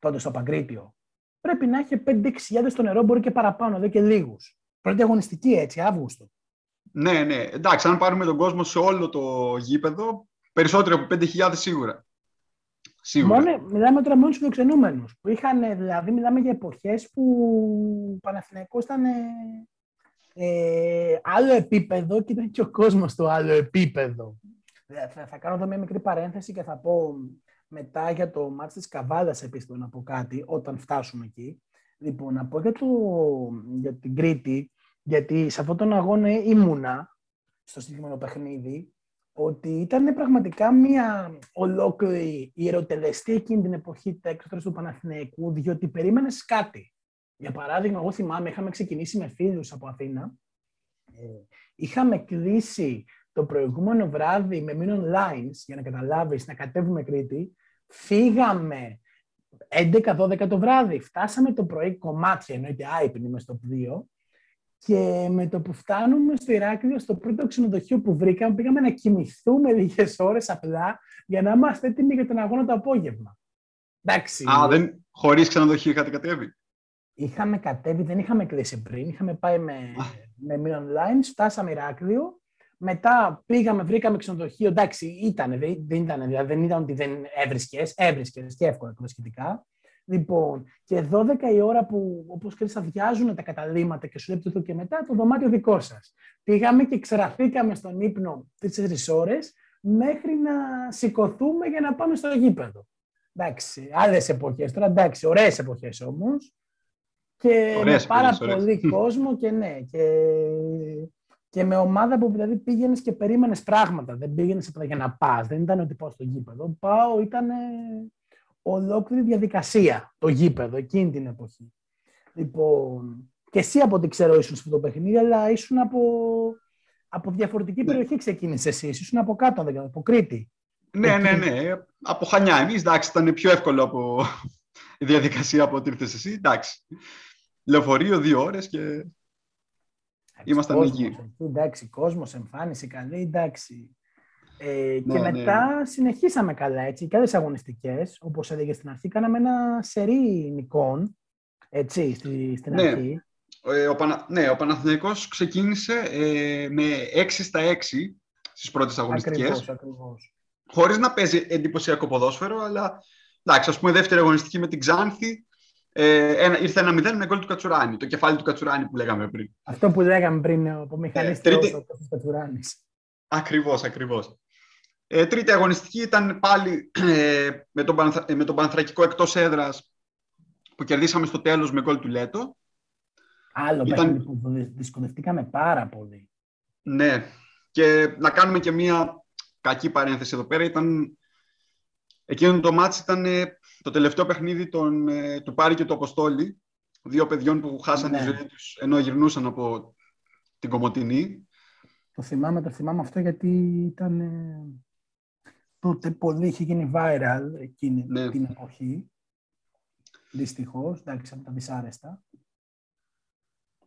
τότε στο Παγκρίτιο. Πρέπει να είχε 5-6 χιλιάδες στο νερό, μπορεί και παραπάνω, εδώ και λίγους. Πρώτη αγωνιστική έτσι, Αύγουστο. ναι, ναι. Εντάξει, αν πάρουμε τον κόσμο σε όλο το γήπεδο, περισσότερο από 5.000 σίγουρα. Σίγουρα. Μόνο, μιλάμε τώρα μόνο στους φιλοξενούμενους. Που είχαν, δηλαδή, μιλάμε για εποχές που ο Παναθηναϊκός ήταν ε, ε, άλλο επίπεδο και ήταν και ο κόσμος στο άλλο επίπεδο. Ε, Θα, θα κάνω εδώ μια μικρή παρένθεση και θα πω μετά για το μάτι της Καβάλας επίσης θέλω να πω κάτι όταν φτάσουμε εκεί. Λοιπόν, να πω για, το, για την Κρήτη, γιατί σε αυτόν τον αγώνα ήμουνα στο συγκεκριμένο παιχνίδι, ότι ήταν πραγματικά μια ολόκληρη ιεροτελεστή εκείνη την εποχή τέξτρα του Παναθηναϊκού, διότι περίμενες κάτι. Για παράδειγμα, εγώ θυμάμαι, είχαμε ξεκινήσει με φίλους από Αθήνα. Ε, είχαμε κλείσει το προηγούμενο βράδυ με Minion Lines, για να καταλάβεις, να κατέβουμε Κρήτη. Φύγαμε 11-12 το βράδυ. Φτάσαμε το πρωί κομμάτια, εννοείται άϊπνοι μες στο 2. Και με το που φτάνουμε στο Ηράκλειο, στο πρώτο ξενοδοχείο που βρήκαμε, πήγαμε να κοιμηθούμε λίγες ώρες απλά για να είμαστε έτοιμοι για τον αγώνα το απόγευμα. Εντάξει. Α, δεν, χωρίς ξενοδοχείο είχατε κατέβει; Είχαμε κατέβει, δεν είχαμε κλείσει πριν. Είχαμε πάει με, με Milan Lines, φτάσαμε Ηράκλειο. Μετά πήγαμε, βρήκαμε ξενοδοχείο. Εντάξει, ήταν, δεν, δεν ήταν, δηλαδή δεν ήταν ότι δεν έβρισκες, έβρισκες και εύκολα τα σχετικά. Λοιπόν, και 12 η ώρα που, όπως ξέρεις, αδειάζουν τα καταλήμματα και σου λέει το και μετά, το δωμάτιο δικό σας. Πήγαμε και ξεραθήκαμε στον ύπνο 4 ώρες μέχρι να σηκωθούμε για να πάμε στο γήπεδο. Εντάξει, άλλες εποχές. Τώρα εντάξει, ωραίες εποχές όμως. Και Ωραίες με πάρα εποχές, ωραίες. πολύ κόσμο και ναι. Και, και με ομάδα που δηλαδή πήγαινες και περίμενες πράγματα. Δεν πήγαινες απλά για να πας. Δεν ήταν ότι πάω στο γήπεδο. Πάω, ήταν ολόκληρη διαδικασία, το γήπεδο, εκείνη την εποχή. Λοιπόν, και εσύ από ό,τι ξέρω ήσουν σε αυτό το παιχνίδι, αλλά ήσουν από, από διαφορετική Ναι. περιοχή ξεκίνησες εσύ. Ήσουν από κάτω, αν δεν κάνω, από Κρήτη. Ναι, ναι, ναι. Από Χανιά. Εμείς, εντάξει, ήταν πιο εύκολο από <laughs> η διαδικασία από ό,τι ήρθες εσύ. Εντάξει. Λεωφορείο, δύο ώρες και Ήμασταν Κόσμος εκεί. Εντάξει, κόσμος, εμφάνιση καλή, εντάξει. Ε, και Ναι, ναι, μετά συνεχίσαμε καλά έτσι και άλλες αγωνιστικές, όπως έλεγε στην αρχή, κάναμε ένα σερί νικών, έτσι, στη, στην Ναι. αρχή. Ε, ο, Πανα... ναι, ο Παναθηναϊκός ξεκίνησε ε, με 6 στα 6 στις πρώτες αγωνιστικές, Ακριβώς, ακριβώς. χωρίς να παίζει εντυπωσιακό ποδόσφαιρο, αλλά εντάξει, ας πούμε δεύτερη αγωνιστική με την Ξάνθη, ε, ένα, ήρθε ένα 0 με γκολ του Κατσουράνη, το κεφάλι του Κατσουράνη που λέγαμε πριν. Αυτό που λέγαμε πριν από μηχανίστρια τρίτη- ο Κώστας Κατσουράνης. Ακριβώς, ακριβώς. Ε, τρίτη αγωνιστική ήταν πάλι ε, με, τον Πανθρα... ε, με τον Πανθρακικό εκτός έδρας που κερδίσαμε στο τέλος με γκολ του Λέτο. Άλλο Ήταν- παιχνίδι που δυ- δυσκολευτήκαμε πάρα πολύ. Ναι, και να κάνουμε και μία κακή παρένθεση εδώ πέρα. Ήταν... Εκείνο το μάτς ήταν ε, το τελευταίο παιχνίδι των, ε, του Πάρη και του Αποστόλη, δύο παιδιών που χάσαν Ναι. τη ζωή τους ενώ γυρνούσαν από την Κομωτινή. Το θυμάμαι, το θυμάμαι αυτό γιατί ήταν ε, τότε πολύ, είχε γίνει viral εκείνη Ναι. την εποχή. Δυστυχώς, εντάξει, από τα δυσάρεστα.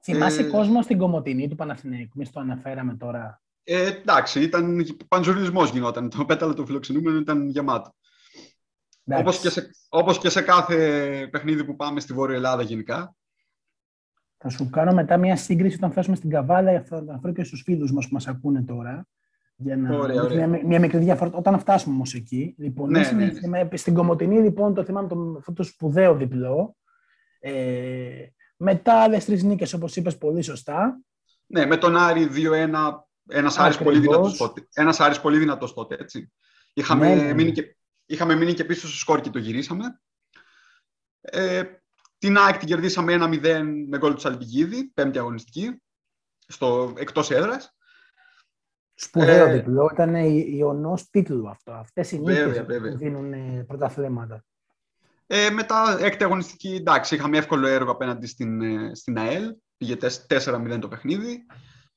Θυμάσαι Ε, κόσμο στην Κομωτινή του Παναθηναϊκού, εμείς το αναφέραμε τώρα. Ε, εντάξει, ήταν παντζουρισμός γινόταν. Το πέταλο του φιλοξενούμενου ήταν γεμάτο. Εντάξει. Όπως και, σε, όπως και σε κάθε παιχνίδι που πάμε στη Βόρεια Ελλάδα γενικά. Θα σου κάνω μετά μια σύγκριση όταν φτάσουμε στην Καβάλα, θα θα φέρω και στους φίλους μας που μας ακούνε τώρα. Για να Ωραία, δείχνει ωραία. Μια, μια μικρή διαφορά όταν φτάσουμε όμως εκεί. Λοιπόν, Ναι, ναι, ναι, ναι. με- στην Κομωτινή, λοιπόν, το θυμάμαι το, αυτό το σπουδαίο διπλό. Ε, μετά άλλες τρεις νίκες, όπως είπες πολύ σωστά. Ναι, με τον Άρη 2-1, ένας Άρης πολύ Ακριβώς. δυνατός τότε. Ένας Άρης πολύ δυνατός τότε, έτσι. Είχαμε, Ναι, ναι, ναι. Μείνει, και, είχαμε μείνει και πίσω στο σκορ και το γυρίσαμε. Ε, την ΑΕΚ την κερδίσαμε 1-0 με γκολ του Σαλπιγίδη, πέμπτη αγωνιστική, στο, εκτός έδρας. Σπουδαίο Ε, διπλό. Ήταν ιονός τίτλου αυτό. Αυτές οι Βέβαια, νίκες βέβαια. που δίνουν ε, πρωταθλήματα. Ε, μετά, έκτη αγωνιστική, εντάξει, είχαμε εύκολο έργο απέναντι στην, ε, στην ΑΕΛ. Πήγε 4-0 το παιχνίδι.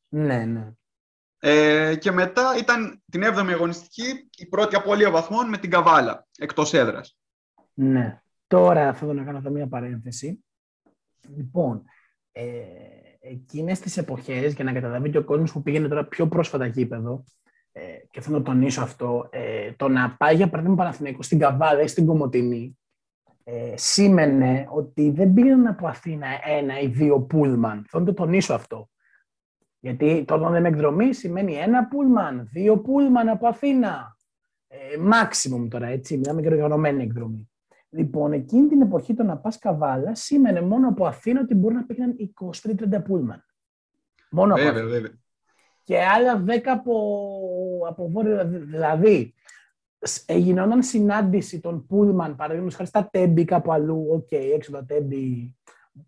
Ναι, ναι. Ε, και μετά ήταν την 7η αγωνιστική, η πρώτη απώλεια βαθμών με την Καβάλα, εκτός έδρας. Ναι. Τώρα θέλω να κάνω εδώ μία παρένθεση. Λοιπόν, ε, εκείνες τις εποχές, για να καταλάβει και ο κόσμος που πήγαινε τώρα πιο πρόσφατα γήπεδο, ε, και θέλω να τονίσω αυτό, ε, το να πάει για παράδειγμα Παναθηναϊκός στην Καβάλα ή στην Κομωτινή, ε, σήμαινε ότι δεν πήγαιναν από Αθήνα ένα ή δύο πούλμαν. Θέλω να το τονίσω αυτό. Γιατί το όταν λέμε εκδρομή σημαίνει ένα πούλμαν, δύο πούλμαν από Αθήνα. Ε, maximum τώρα, έτσι, μιλάμε για οργανωμένη εκδρομή. Λοιπόν, εκείνη την εποχή το να πας καβάλα σήμαινε μόνο από Αθήνα ότι μπορεί να πήγαιναν 20-30 πούλμαν. Μόνο από Βέβαια, Αθήνα. βέβαια. Και άλλα 10 από, από βόρειο. Δηλαδή, σ- ε, γινόταν συνάντηση των πούλμαν, παραδείγματος χάρη στα τέμπη κάπου αλλού, οκ, έξω τα τέμπη,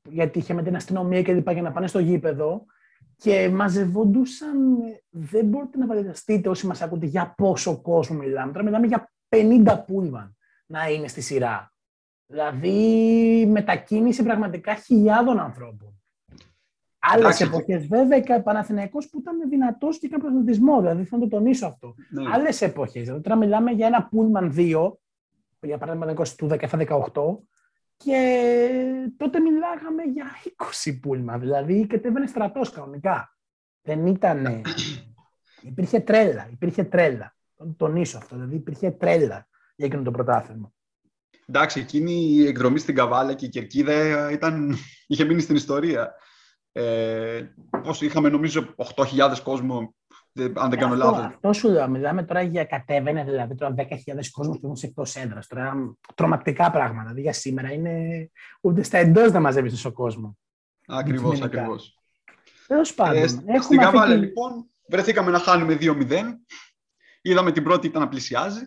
γιατί είχε με την αστυνομία και λοιπά για να πάνε στο γήπεδο. Και μαζευόντουσαν, ε, δεν μπορείτε να φανταστείτε όσοι μας ακούτε για πόσο κόσμο μιλάμε. Τώρα μιλάμε για 50 πούλμαν να είναι στη σειρά. Δηλαδή μετακίνηση πραγματικά χιλιάδων ανθρώπων. Άλλες Εντάξει. εποχές, βέβαια, και ο Παναθηναϊκός που ήταν δυνατός και είχαν πρωταθλητισμό. Δηλαδή, θέλω να το τονίσω αυτό. Ναι. Άλλες εποχές. Δηλαδή, τώρα μιλάμε για ένα Πούλμαν 2, για παράδειγμα το 20 του 17-18, και τότε μιλάγαμε για 20 Πούλμαν. Δηλαδή, κατέβαινε στρατός κανονικά. Δεν ήταν. <clears throat> υπήρχε τρέλα. Υπήρχε τρέλα. Θέλω να το τονίσω αυτό. Δηλαδή, υπήρχε τρέλα για εκείνο το πρωτάθλημα. Εντάξει, εκείνη η εκδρομή στην Καβάλα και η Κερκίδα ε, ήταν, είχε μείνει στην ιστορία. Ε, πώς είχαμε νομίζω 8.000 κόσμο, δεν- αν δεν κάνω αυτό, λάθος. αυτό σου λέω. Μιλάμε τώρα για κατέβαινε, δηλαδή τώρα 10.000 κόσμος που ήμουν σε εκτός έδρας. Τώρα τρομακτικά πράγματα. Δηλαδή για σήμερα είναι ούτε στα εντός να μαζεύεις τόσο κόσμο. Ακριβώς, αντικειμενικά. ακριβώς. Τέλος πάντων. Ε, στην έχουμε αυτή Καβάλα τη- λοιπόν βρεθήκαμε να χάνουμε 2-0. Είδαμε την πρώτη ήταν να πλησιάζει.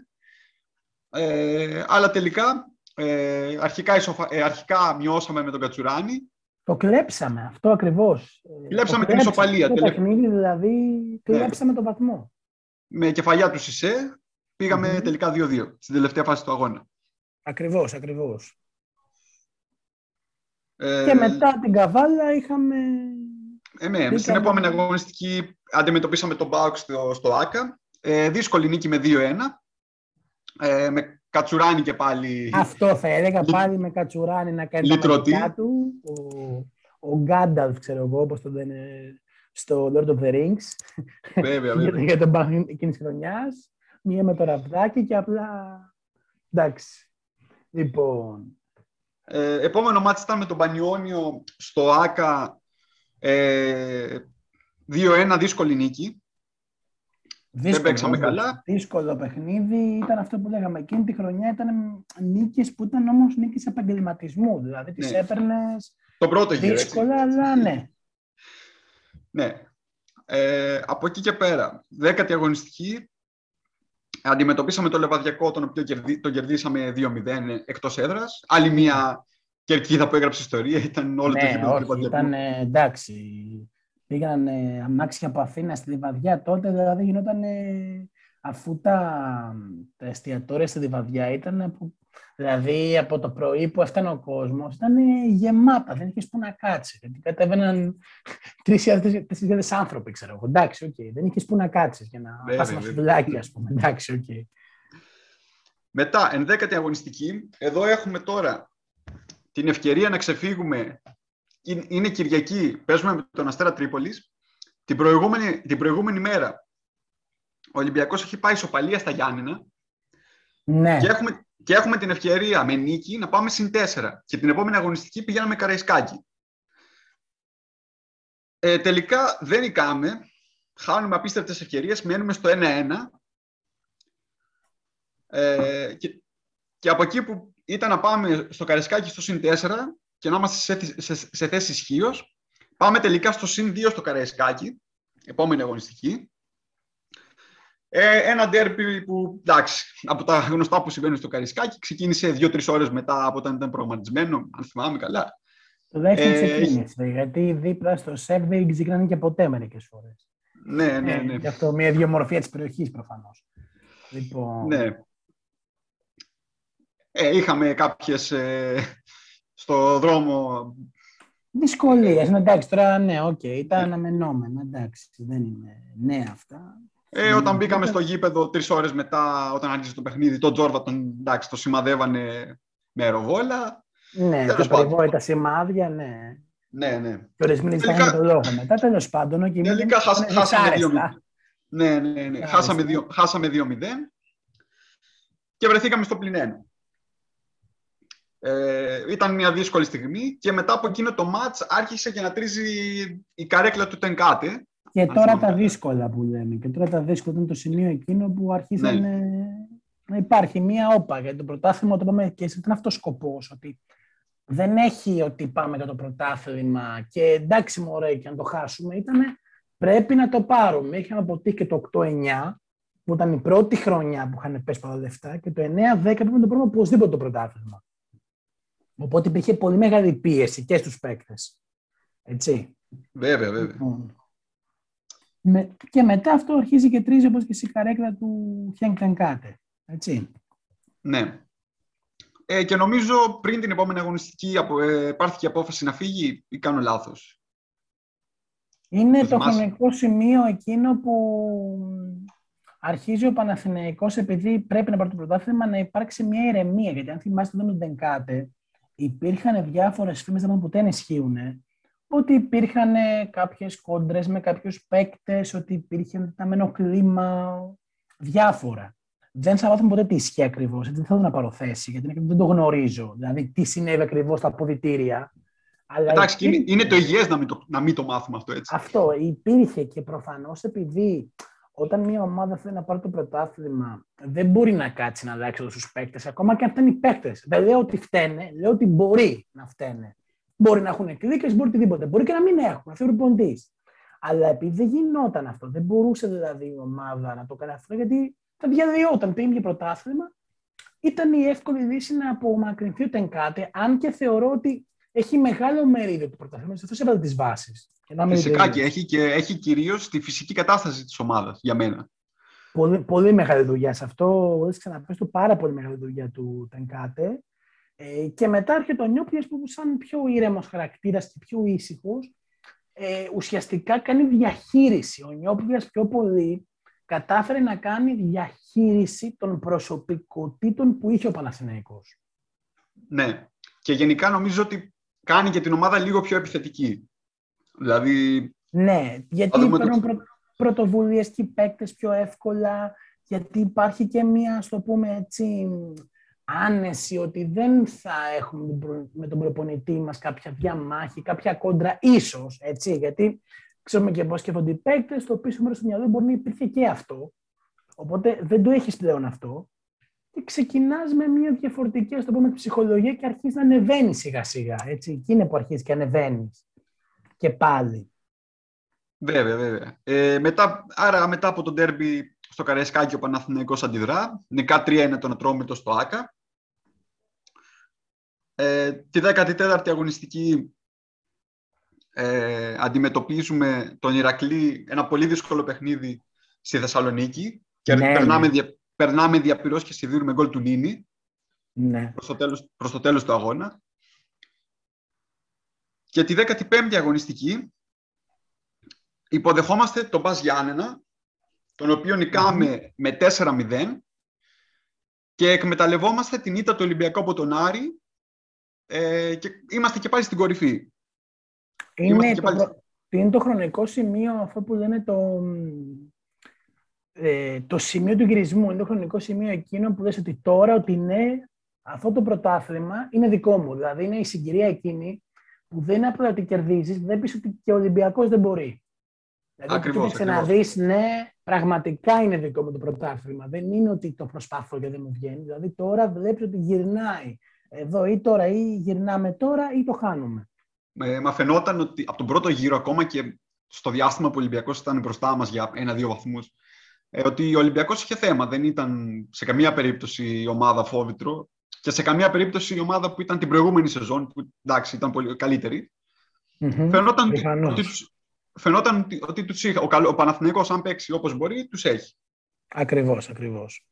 Ε, αλλά τελικά ε, αρχικά, ισοφα- ε, αρχικά μειώσαμε με τον Κατσουράνη. Το κλέψαμε αυτό ακριβώς. Κλέψαμε την ισοπαλία, Το τελε- παιχνίδι δηλαδή κλέψαμε το βαθμό. Με κεφαλιά τους Σισε πήγαμε Μμμ. τελικά 2-2 στην τελευταία φάση του αγώνα. Ακριβώς, ακριβώς. Ε, Και μετά την Καβάλα είχαμε... Ε, ναι, στην Μπήκαμε- επόμενη αγωνιστική αντιμετωπίσαμε τον Μπάουκ στο, στο ΆΚΑ. Ε, δύσκολη νίκη με 2-1. Ε, με Κατσουράνη και πάλι. Αυτό θα έλεγα Λι- πάλι με Κατσουράνη να κάνει τα Λυτρωτή. μαγικά του. Ο, ο Γκάνταλφ, ξέρω εγώ, όπως τον λένε στο Lord of the Rings. Βέβαια, <laughs> για, βέβαια. για τον παιχνίδι εκείνης χρονιάς. Μία με το ραβδάκι και απλά... Εντάξει. Λοιπόν, Ε, επόμενο μάτι ήταν με τον Πανιόνιο στο ΆΚΑ. Ε, 2-1 δύσκολη νίκη. Δύσκολο, παίξαμε όντως. καλά. Δύσκολο παιχνίδι. Ήταν αυτό που λέγαμε. Εκείνη τη χρονιά ήταν νίκες που ήταν όμως νίκες επαγγελματισμού. Δηλαδή τις Ναι. έπαιρνες Το πρώτο γύρο. έτσι. δύσκολα, αλλά ναι. Ναι. Ε, από εκεί και πέρα, δέκατη αγωνιστική, αντιμετωπίσαμε το Λεβαδιακό, τον οποίο κερδί, τον κερδίσαμε 2-0 εκτός έδρας. Άλλη μια κερκίδα που έγραψε ιστορία, ήταν όλο το ναι, γήπεδο του όχι, Λεβαδιακού. ήταν ε, εντάξει. Πήγαν ε, αμάξια από Αθήνα στη Λιβαδιά τότε, δηλαδή γινόταν ε, αφού τα, τα εστιατόρια στη Λιβαδιά ήταν από, δηλαδή από το πρωί που έφτανε ο κόσμος ήταν ε, γεμάτα, δεν είχες που να κάτσεις. Γιατί κατέβαιναν <laughs> 3.000-4.000 άνθρωποι, ξέρω εγώ. Εντάξει, οκ, δεν είχες που να κάτσεις για να Βέβαια, πας ένα βέβαια. σουβλάκι, ας πούμε. Εντάξει, οκ. Μετά, ενδέκατη αγωνιστική, εδώ έχουμε τώρα την ευκαιρία να ξεφύγουμε. Είναι- Είναι Κυριακή, παίζουμε με τον Αστέρα Τρίπολης. Την προηγούμενη, την προηγούμενη μέρα, ο Ολυμπιακός έχει πάει ισοπαλία στα Γιάννηνα Ναι, και έχουμε, και έχουμε την ευκαιρία με νίκη να πάμε συν 4. Και την επόμενη αγωνιστική πηγαίναμε Καραϊσκάκι. Ε, τελικά δεν νικάμε. Χάνουμε απίστευτες ευκαιρίες, μένουμε στο 1-1. Ε, και, και από εκεί που ήταν να πάμε στο Καραϊσκάκι στο συν 4 και να είμαστε σε, θ- σε, σε θέση ισχύως, πάμε τελικά στο συν 2 στο Καραϊσκάκι, επόμενη αγωνιστική. Ε, ένα ντέρμπι που, εντάξει, από τα γνωστά που συμβαίνουν στο Καρισκάκι, ξεκίνησε δύο-τρεις ώρες μετά από όταν ήταν προγραμματισμένο, αν θυμάμαι καλά. τουλάχιστον ε, ξεκίνησε, γιατί δίπλα στο ΣΕΦ δεν ξεκινάνε και ποτέ μερικές φορές. Ναι, ναι, ναι. Ε, Γι' αυτό μια ιδιομορφία της περιοχής προφανώς. Λοιπόν, ναι. Ε, είχαμε κάποιες ε, στο δρόμο. Δυσκολίες, ναι, εντάξει, τώρα ναι, οκ, ήταν αναμενόμενα, εντάξει, δεν είναι νέα αυτά. Ε, όταν μπήκαμε στο γήπεδο τρεις ώρες μετά, όταν άρχισε το παιχνίδι, τον Τζόρβα τον, εντάξει, το σημαδεύανε με αεροβόλα. Ναι, Τέλος τα πάντων. περιβόητα σημάδια, ναι. Ναι, ναι. Και ορισμένοι Τελικά- ζητάνε το λόγο μετά, τέλος πάντων, οκ, Τελικά μην- χάσα- είναι χάσαμε δυσάρεστα. 2-0. Ναι, ναι, ναι. Μάλιστα. Χάσαμε, δύο, χάσαμε 2-0 και βρεθήκαμε στο πλην ένα. Ε, ήταν μια δύσκολη στιγμή και μετά από εκείνο το μάτς άρχισε και να τρίζει η καρέκλα του Τενκάτε. Και Αν τώρα θυμάμαι τα καλά. δύσκολα που λέμε. Και τώρα τα δύσκολα ήταν το σημείο εκείνο που αρχίσανε να υπάρχει μία όπα για το πρωτάθλημα. Το είπαμε και ήταν αυτός ο σκοπός. Ότι δεν έχει ότι πάμε για το πρωτάθλημα και εντάξει, μωρέ, και αν το χάσουμε. Ήταν πρέπει να το πάρουμε. Είχαμε αποτύχει και το 8-9, που ήταν η πρώτη χρονιά που είχαν πέσει πολλά λεφτά, και το 9-10 που ήταν το πρώτο οπωσδήποτε το πρωτάθλημα. Οπότε υπήρχε πολύ μεγάλη πίεση και στους παίκτες. Έτσι. Βέβαια, βέβαια. Λοιπόν. Με, και μετά αυτό αρχίζει και τρίζει όπως και η καρέκλα του Χιάνγκ Τανκάτε. Έτσι. Ναι. Ε, και νομίζω πριν την επόμενη αγωνιστική απο- ε, πάρθηκε η απόφαση να φύγει ή κάνω λάθος; Είναι Το το θυμάσαι; χρονικό σημείο εκείνο που αρχίζει ο Παναθηναϊκός επειδή πρέπει να πάρει το πρωτάθλημα να υπάρξει μια ηρεμία. Γιατί αν θυμάστε εδώ με τον Τενκάτε, υπήρχαν διάφορες φήμες, δεν ποτέ δεν ισχύουν, ότι υπήρχαν κάποιες κόντρες με κάποιους παίκτες, ότι υπήρχε εντεταμένο κλίμα, διάφορα. Δεν θα μάθουμε ποτέ τι ισχύει ακριβώς, γιατί δεν θέλω να πάρω θέση, γιατί δεν το γνωρίζω. Δηλαδή, τι συνέβη ακριβώς στα αποδητήρια. Αλλά Εντάξει, και είναι, υπήρχε- είναι το υγιές να μην το, να μην το μάθουμε αυτό έτσι. αυτό υπήρχε και προφανώς επειδή όταν μια ομάδα θέλει να πάρει το πρωτάθλημα, δεν μπορεί να κάτσει να αλλάξει όλους τους παίκτες, ακόμα και αν φταίνουν οι παίκτες. Δεν λέω ότι φταίνε, λέω ότι μπορεί να φταίνε. Μπορεί να έχουν εκδίκες, μπορεί οτιδήποτε. Μπορεί και να μην έχουν, αυτό είναι ο προπονητής. Αλλά επειδή δεν γινόταν αυτό, δεν μπορούσε δηλαδή η ομάδα να το κάνει αυτό, γιατί θα διαδιόταν πριν για πρωτάθλημα, ήταν η εύκολη λύση να απομακρυνθεί ο Τενκάτε, αν και θεωρώ ότι έχει μεγάλο μερίδιο του πρωταθλήματος. Αυτό έβαλε τις βάσεις. Φυσικά και έχει, και έχει κυρίως τη φυσική κατάσταση της ομάδας για μένα. Πολύ, πολύ μεγάλη δουλειά σε αυτό. Δεν ξαναπες το πάρα πολύ μεγάλη δουλειά του Τενκάτε. Ε, και μετά έρχεται ο Νιόπλιας που σαν πιο ήρεμος χαρακτήρας και πιο ήσυχος. Ε, ουσιαστικά κάνει διαχείριση. Ο Νιόπλιας πιο πολύ κατάφερε να κάνει διαχείριση των προσωπικότητων που είχε ο Παναθηναϊκός. Ναι. Και γενικά νομίζω ότι κάνει και την ομάδα λίγο πιο επιθετική. Δηλαδή... Ναι, γιατί παίρνουν το... πρωτοβουλίες και παίκτες πιο εύκολα, γιατί υπάρχει και μία, στο πούμε έτσι, άνεση ότι δεν θα έχουμε με τον προπονητή μας κάποια διαμάχη, κάποια κόντρα, ίσως, έτσι, γιατί ξέρουμε και πώς σκέφτονται οι παίκτες, στο πίσω μέρος του μυαλού μπορεί να υπήρχε και αυτό. Οπότε δεν το έχεις πλέον αυτό και ξεκινάς με μια διαφορετική, ας το πούμε, ψυχολογία και αρχίζεις να ανεβαίνεις σιγά σιγά, έτσι. Εκεί είναι που αρχίζεις και ανεβαίνεις. Και πάλι. Βέβαια, βέβαια. Ε, μετά, άρα μετά από τον τέρμπι στο Καραϊσκάκι ο Παναθηναϊκός αντιδρά. Νικά 3 τον Ατρόμητο στο ΆΚΑ. Ε, τη 14η αγωνιστική ε, αντιμετωπίζουμε τον Ηρακλή, ένα πολύ δύσκολο παιχνίδι στη Θεσσαλονίκη και ναι, περνάμε, ναι. Δια, περνάμε διαπυρός και σιδήρουμε γκολ του Νίνη ναι. προς, το τέλος, προς το τέλος του αγώνα. Και τη 15η αγωνιστική υποδεχόμαστε τον Μπας Γιάννενα, τον οποίο με 4-0 και εκμεταλλευόμαστε την ήττα του Ολυμπιακού από τον Άρη ε, και είμαστε και πάλι στην κορυφή. Είναι, το, πάλι... είναι το χρονικό σημείο αυτό που λένε το, ε, το σημείο του γυρισμού. Είναι το χρονικό σημείο εκείνο που λες ότι τώρα ότι ναι, αυτό το πρωτάθλημα είναι δικό μου. Δηλαδή είναι η συγκυρία εκείνη που δεν είναι απλά ότι κερδίζεις, δεν πεις ότι και ο Ολυμπιακός δεν μπορεί. Δηλαδή, ακριβώς, να δεις, ναι, πραγματικά είναι δικό μου το πρωτάθλημα. Δεν είναι ότι το προσπάθω και δεν μου βγαίνει. Δηλαδή τώρα βλέπεις ότι γυρνάει εδώ ή τώρα ή γυρνάμε τώρα ή το χάνουμε. Ε, μα φαινόταν ότι από τον πρώτο γύρο ακόμα και στο διάστημα που ο Ολυμπιακός ήταν μπροστά μας για ένα-δύο βαθμούς ε, ότι ο Ολυμπιακός είχε θέμα. Δεν ήταν σε καμία περίπτωση η ομάδα φόβητρο και σε καμία περίπτωση η ομάδα που ήταν την προηγούμενη σεζόν που εντάξει ήταν πολύ καλύτερη. Mm-hmm. Φαινόταν, ότι, τους, φαινόταν ότι, ότι τους είχε. Ο, ο Παναθηναϊκός αν παίξει όπως μπορεί τους έχει. Ακριβώς, ακριβώς.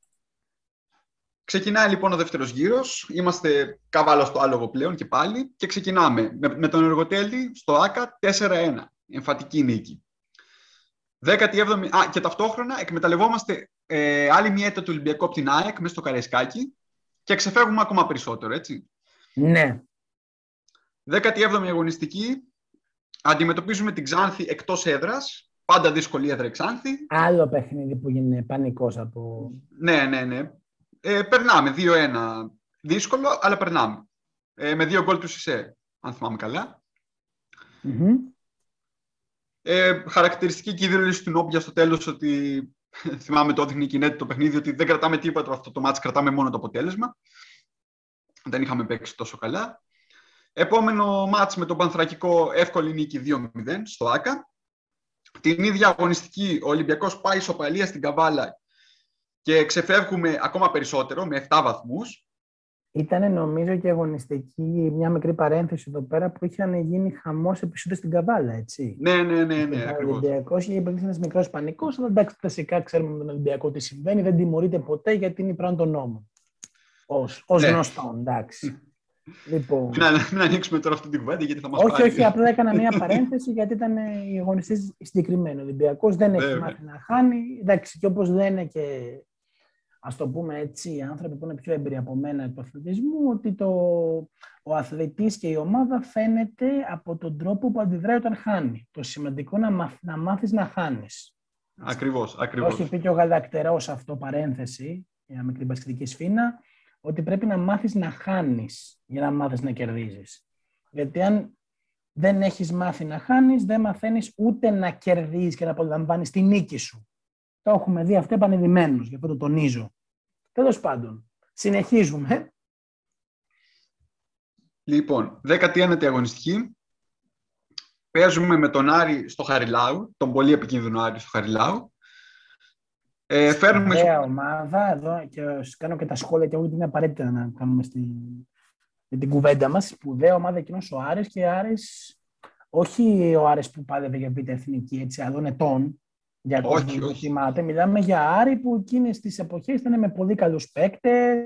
Ξεκινάει λοιπόν ο δεύτερος γύρος. Είμαστε καβάλα στο άλογο πλέον και πάλι και ξεκινάμε με, με τον εργοτέλη στο ΆΚΑ 4-1. Εμφατική νίκη. 17η, α, και ταυτόχρονα εκμεταλλευόμαστε ε, άλλη μια έτα του Ολυμπιακού από την ΑΕΚ μέσα στο Καραϊσκάκι και ξεφεύγουμε ακόμα περισσότερο, έτσι. Ναι. 17η αγωνιστική. Αντιμετωπίζουμε την Ξάνθη εκτός έδρας. Πάντα δύσκολη έδρα η Ξάνθη. Άλλο παιχνίδι που γίνεται πανικός από... Ναι, ναι, ναι. Ε, περνάμε 2-1. Δύσκολο, αλλά περνάμε. Ε, με δύο γκολ του Σισε, αν θυμάμαι Ε, χαρακτηριστική κίνδυνη του Νόμπια στο τέλος ότι <laughs> θυμάμαι το έδειχνε η Κινέτη το παιχνίδι ότι δεν κρατάμε τίποτα αυτό το μάτς, κρατάμε μόνο το αποτέλεσμα. Δεν είχαμε παίξει τόσο καλά. Επόμενο μάτς με τον Πανθρακικό εύκολη νίκη 2-0 στο ΆΚΑ. Την ίδια αγωνιστική ο Ολυμπιακός πάει ισοπαλία στην Καβάλα και ξεφεύγουμε ακόμα περισσότερο με 7 βαθμούς. Ήταν νομίζω και αγωνιστική μια μικρή παρένθεση εδώ πέρα που είχαν γίνει χαμός επεισόδιο στην Καβάλα, έτσι. Ναι, ναι, ναι. ναι ο Ολυμπιακός είχε υπάρξει ένας μικρός πανικός, αλλά εντάξει, κλασικά ξέρουμε με τον Ολυμπιακό τι συμβαίνει. Δεν τιμωρείται ποτέ γιατί είναι πράγμα των νόμων. Ω ναι. γνωστό, εντάξει. <laughs> λοιπόν... μην, μην ανοίξουμε τώρα αυτή την κουβέντα γιατί θα μας Όχι, όχι, απλά έκανα μια <laughs> παρένθεση γιατί ήταν οι αγωνιστές συγκεκριμένοι. Ο Ολυμπιακός δεν έχει μάθει να χάνει. Εντάξει, και όπως λένε και ας το πούμε έτσι, οι άνθρωποι που είναι πιο έμπειροι από μένα του αθλητισμού, ότι το, ο αθλητής και η ομάδα φαίνεται από τον τρόπο που αντιδράει όταν χάνει. Το σημαντικό να, μάθ, να μάθεις να χάνεις. Ακριβώς, ακριβώς. Όχι πει και ο Γαλακτερός αυτό παρένθεση, για να μικρή μπασκετική σφήνα, ότι πρέπει να μάθεις να χάνεις για να μάθεις να κερδίζεις. Γιατί αν δεν έχεις μάθει να χάνεις, δεν μαθαίνεις ούτε να κερδίζεις και να απολαμβάνεις τη νίκη σου. Το έχουμε δει αυτό επανειλημμένως, γι' αυτό το τονίζω. Τέλος πάντων, συνεχίζουμε. Λοιπόν, 19η αγωνιστική. Παίζουμε με τον Άρη στο Χαριλάου, τον πολύ επικίνδυνο Άρη στο Χαριλάου. Ε, φέρνουμε... Ωραία ομάδα, εδώ και κάνω και τα σχόλια και εγώ είναι απαραίτητα να κάνουμε στη... με την κουβέντα μας. Σπουδαία ομάδα εκείνος ο Άρης και Άρης, όχι ο Άρης που πάλευε για β' εθνική, έτσι, άλλων ετών, Για το Όχι, που όχι. θυμάται. Μιλάμε για Άρη που εκείνες τις εποχές ήταν με πολύ καλούς παίκτες,